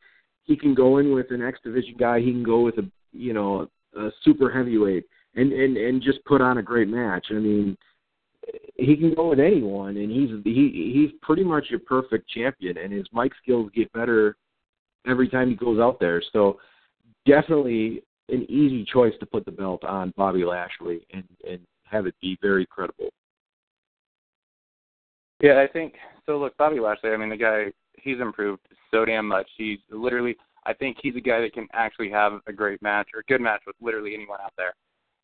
he can go in with an X division guy. He can go with a you know a super heavyweight and and and just put on a great match. I mean he can go with anyone, and he's he he's pretty much a perfect champion, and his mic skills get better every time he goes out there. So definitely an easy choice to put the belt on Bobby Lashley and and have it be very credible. Yeah, I think so. Look, Bobby Lashley. I mean, the guy he's improved so damn much. He's literally. I think he's a guy that can actually have a great match or a good match with literally anyone out there.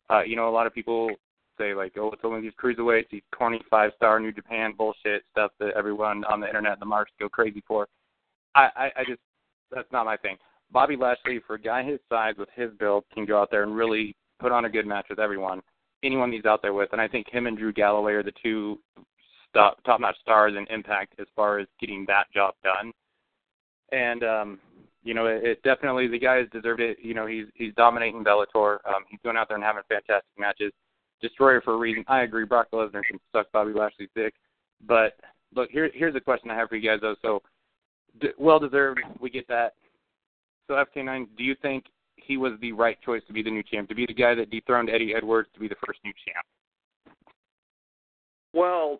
Uh, you know, a lot of people say like, oh, it's only these cruiserweights, these corny five star New Japan bullshit stuff that everyone on the internet and the marks go crazy for. I, I, I just that's not my thing. Bobby Lashley, for a guy his size with his build, can go out there and really put on a good match with everyone, anyone he's out there with. And I think him and Drew Galloway are the two top notch stars in Impact as far as getting that job done. and um, you know, it, it definitely the guy has deserved it. You know, he's he's dominating Bellator. Um, he's going out there and having fantastic matches. Destroyer for a reason. I agree. Brock Lesnar can suck Bobby Lashley's dick, but look here. Here's a question I have for you guys though. So, d- well deserved. We get that. So FK9, do you think he was the right choice to be the new champ, to be the guy that dethroned Eddie Edwards to be the first new champ? Well,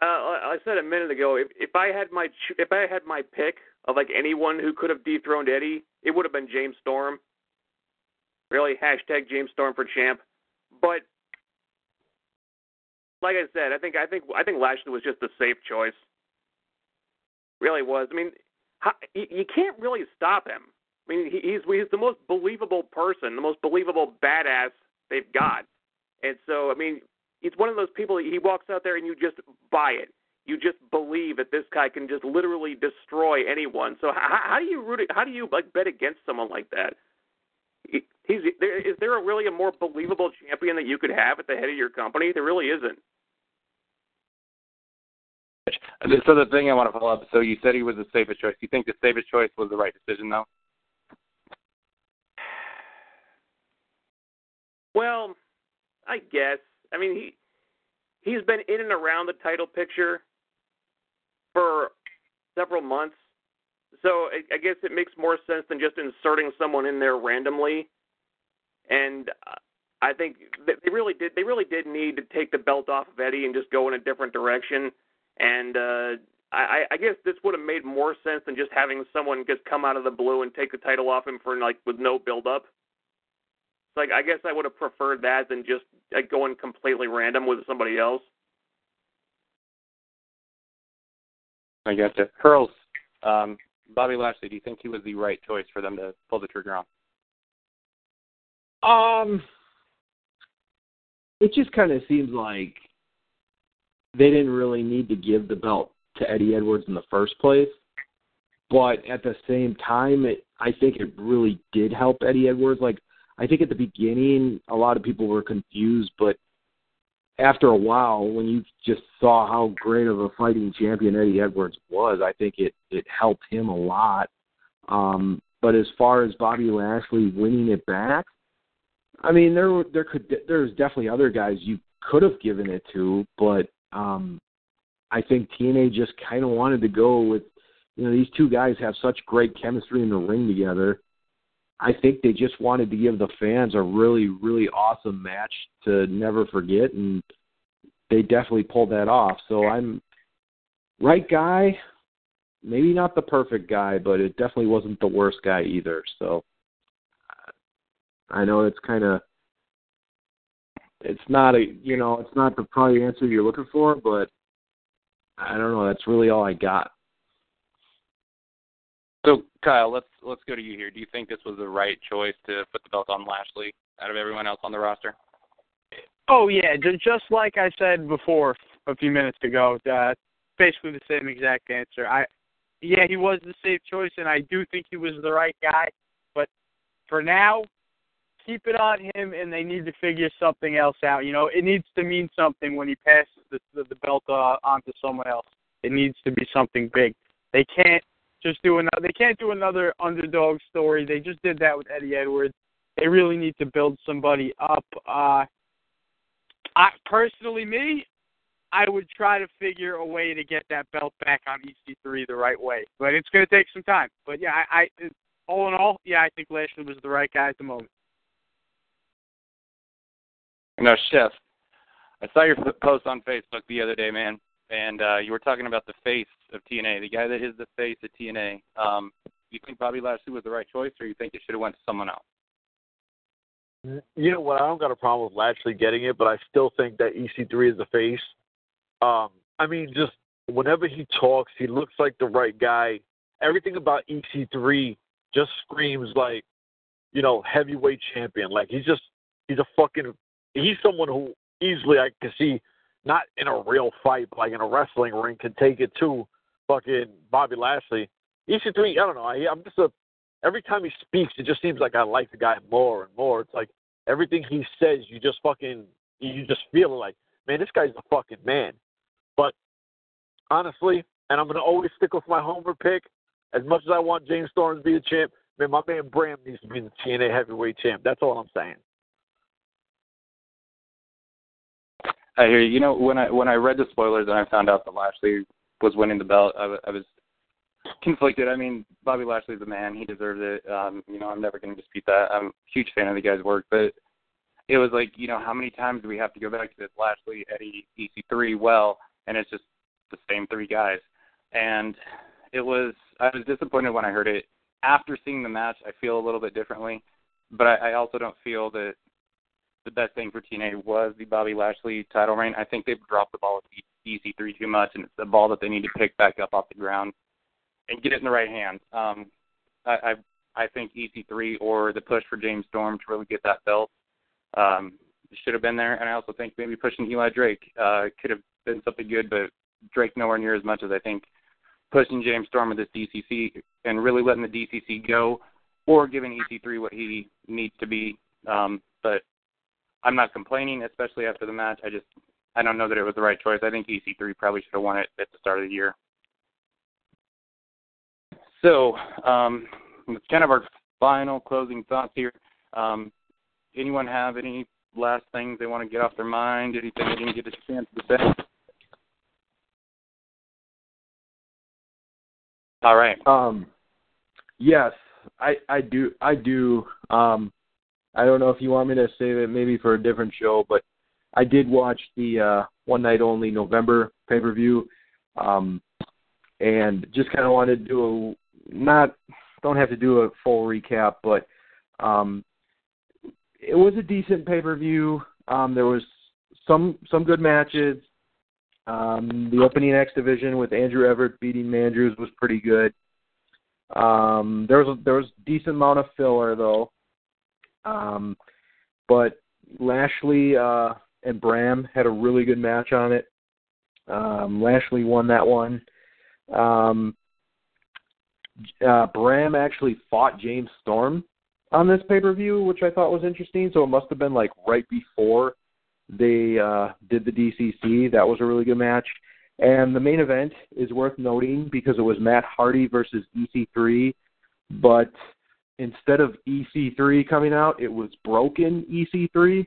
uh, I said a minute ago, if if I had my if I had my pick of like anyone who could have dethroned Eddie, it would have been James Storm. Really, hashtag James Storm for champ. But like I said, I think I think I think Lashley was just a safe choice. Really was. I mean, how, you, you can't really stop him. I mean, he, he's he's the most believable person, the most believable badass they've got. And so, I mean, he's one of those people. He walks out there and you just buy it. You just believe that this guy can just literally destroy anyone. So how, how do you root? It, how do you like bet against someone like that? He's there. Is there a really a more believable champion that you could have at the head of your company? There really isn't. So the thing I want to follow up. So you said he was the safest choice. You think the safest choice was the right decision, though? Well, I guess. I mean, he he's been in and around the title picture for several months, so I, guess it makes more sense than just inserting someone in there randomly. And uh, I think they really did. They really did need to take the belt off of Eddie and just go in a different direction. And uh, I, I guess this would have made more sense than just having someone just come out of the blue and take the title off him for like with no build up. Like I guess I would have preferred that than just like, going completely random with somebody else. I got you. Hurls, um, Bobby Lashley, do you think he was the right choice for them to pull the trigger on? Um, it just kind of seems like they didn't really need to give the belt to Eddie Edwards in the first place. But at the same time, it, I think it really did help Eddie Edwards. Like, I think at the beginning, a lot of people were confused, but after a while, when you just saw how great of a fighting champion Eddie Edwards was, I think it it helped him a lot. Um, but as far as Bobby Lashley winning it back, I mean, there there could there's definitely other guys you could have given it to, but um, I think TNA just kind of wanted to go with, you know, these two guys have such great chemistry in the ring together. I think they just wanted to give the fans a really, really awesome match to never forget, and they definitely pulled that off. So I'm right guy, maybe not the perfect guy, but it definitely wasn't the worst guy either. So I know it's kind of it's not a you know it's not the probably answer you're looking for, but I don't know. That's really all I got. So Kyle, let's let's go to you here. Do you think this was the right choice to put the belt on Lashley out of everyone else on the roster? Oh yeah, just like I said before a few minutes ago, uh, basically the same exact answer. I yeah, he was the safe choice, and I do think he was the right guy. But for now, keep it on him, and they need to figure something else out. You know, it needs to mean something when he passes the the, the belt uh, onto someone else. It needs to be something big. They can't just do another. They can't do another underdog story. They just did that with Eddie Edwards. They really need to build somebody up. Uh, I personally, me, I would try to figure a way to get that belt back on EC3 the right way, but it's going to take some time. But yeah, I, I all in all, yeah, I think Lashley was the right guy at the moment. Now, Chef, I saw your post on Facebook the other day, man, and uh, you were talking about the face of TNA, the guy that is the face of TNA. Um, you think Bobby Lashley was the right choice, or you think it should have went to someone else? You know what? I don't got a problem with Lashley getting it, but I still think that EC3 is the face. Um, I mean, just whenever he talks, he looks like the right guy. Everything about EC3 just screams like, you know, heavyweight champion. Like he's just he's a fucking he's someone who easily I can see not in a real fight, like in a wrestling ring, can take it to fucking Bobby Lashley. EC3, I don't know. I, I'm just a every time he speaks, it just seems like I like the guy more and more. It's like everything he says, you just fucking you just feel like, man, this guy's a fucking man. But honestly, and I'm gonna always stick with my homer pick, As much as I want James Storm to be the champ, man, my man Bram needs to be the TNA heavyweight champ. That's all I'm saying. I hear you. You know, when I when I read the spoilers and I found out that Lashley was winning the belt, I, I was conflicted. I mean, Bobby Lashley's the man; he deserves it. Um, you know, I'm never going to dispute that. I'm a huge fan of the guy's work, but it was like, you know, how many times do we have to go back to this Lashley, Eddie, EC3 well, and it's just the same three guys. And it was, I was disappointed when I heard it. After seeing the match, I feel a little bit differently, but I, I also don't feel that the best thing for TNA was the Bobby Lashley title reign. I think they've dropped the ball with EC3 too much, and it's the ball that they need to pick back up off the ground and get it in the right hands. Um, I, I I think EC3 or the push for James Storm to really get that belt um, should have been there. And I also think maybe pushing Eli Drake uh, could have been something good, but Drake nowhere near as much as I think pushing James Storm with this DCC and really letting the DCC go, or giving EC3 what he needs to be. Um, but I'm not complaining, especially after the match. I just I don't know that it was the right choice. I think EC3 probably should have won it at the start of the year. So, um, it's kind of our final closing thoughts here. Um, anyone have any last things they want to get off their mind? Anything they didn't get a chance to say? All right. Um, yes, I I do I do. Um, I don't know if you want me to save it maybe for a different show, but I did watch the uh, one night only November pay per view, um, and just kind of wanted to do a not don't have to do a full recap, but um, it was a decent pay per view. Um, there was some some good matches. Um, the opening X division with Andrew Everett beating Mandrews was pretty good. Um, there was a, there was decent amount of filler though. Um, but Lashley uh, and Bram had a really good match on it. Um, Lashley won that one. Um, uh, Bram actually fought James Storm on this pay per view, which I thought was interesting. So it must have been like right before they uh, did the DCC. That was a really good match. And the main event is worth noting because it was Matt Hardy versus EC3, but instead of EC3 coming out, it was broken EC3.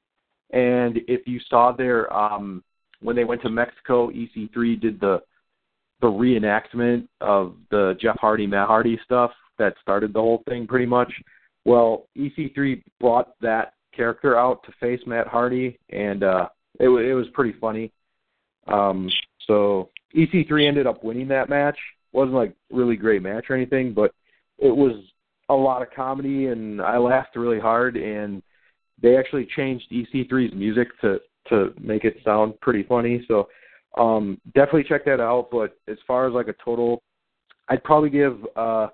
And if you saw their um, when they went to Mexico, EC3 did the the reenactment of the Jeff Hardy Matt Hardy stuff that started the whole thing pretty much. Well, EC3 brought that character out to face Matt Hardy, and uh, it, it was pretty funny. Um, so EC3 ended up winning that match. wasn't like really great match or anything, but it was a lot of comedy, and I laughed really hard. And they actually changed EC3's music to to make it sound pretty funny. So um, definitely check that out. But as far as like a total, I'd probably give uh,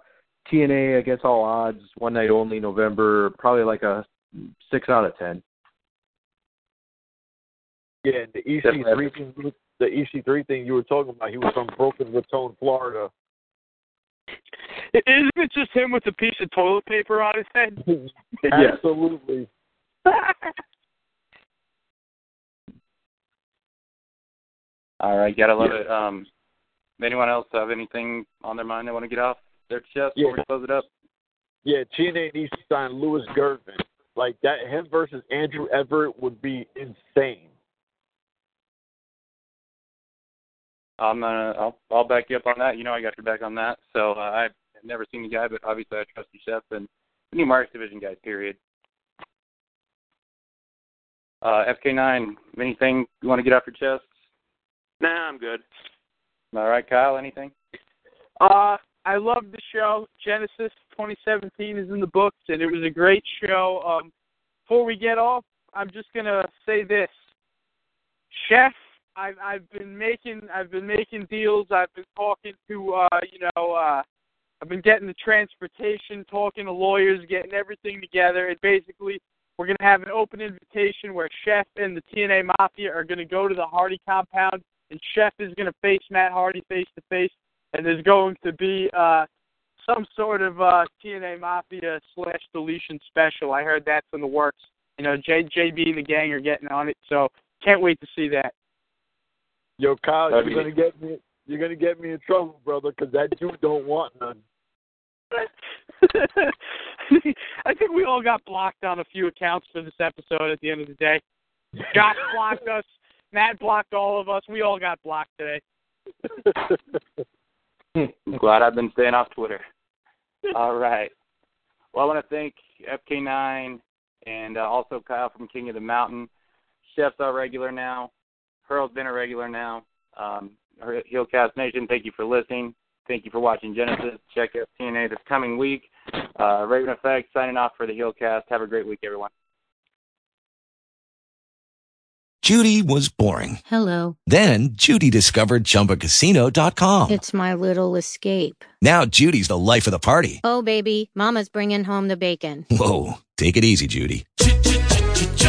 TNA against all odds one night only November probably like a six out of ten. Yeah, the EC3 thing, the EC3 thing you were talking about, he was from Broken Raton, Florida. Isn't it just him with a piece of toilet paper on his head? Absolutely. All right, gotta love yeah. it. Um, anyone else have anything on their mind they want to get off their chest yeah. before we close it up? Yeah, TNA needs to sign Louis Gervin. Like that, him versus Andrew Everett would be insane. I'm gonna, I'll, I'll back you up on that. You know, I got your back on that. So uh, I've never seen the guy, but obviously I trust the chef and the new Marks Division guys. Period. Uh, FK9, anything you want to get off your chest? Nah, I'm good. All right, Kyle, anything? Uh, I love the show. Genesis 2017 is in the books, and it was a great show. Um, before we get off, I'm just gonna say this: Chef, I've I've been making I've been making deals. I've been talking to uh, you know uh, I've been getting the transportation, talking to lawyers, getting everything together, and basically we're gonna have an open invitation where Chef and the TNA Mafia are gonna go to the Hardy compound, and Chef is gonna face Matt Hardy face to face and there's going to be uh, some sort of uh, TNA Mafia slash deletion special. I heard that's in the works. You know, J- JB and the gang are getting on it, so can't wait to see that. Yo, Kyle, you're gonna get me. You're gonna get me in trouble, brother, because that dude don't want none. I think we all got blocked on a few accounts for this episode at the end of the day. Josh blocked us. Matt blocked all of us. We all got blocked today. I'm glad I've been staying off Twitter. All right. Well, I want to thank FK9 and uh, also Kyle from King of the Mountain. Chef's our regular now. Pearl's been a regular now. Um, Heelcast Nation, thank you for listening. Thank you for watching Genesis. Check out TNA this coming week. Uh, Raven Effect signing off for the Heelcast. Have a great week, everyone. Judy was boring. Hello. Then Judy discovered ChumbaCasino.com. It's my little escape. Now Judy's the life of the party. Oh, baby, Mama's bringing home the bacon. Whoa, take it easy, Judy.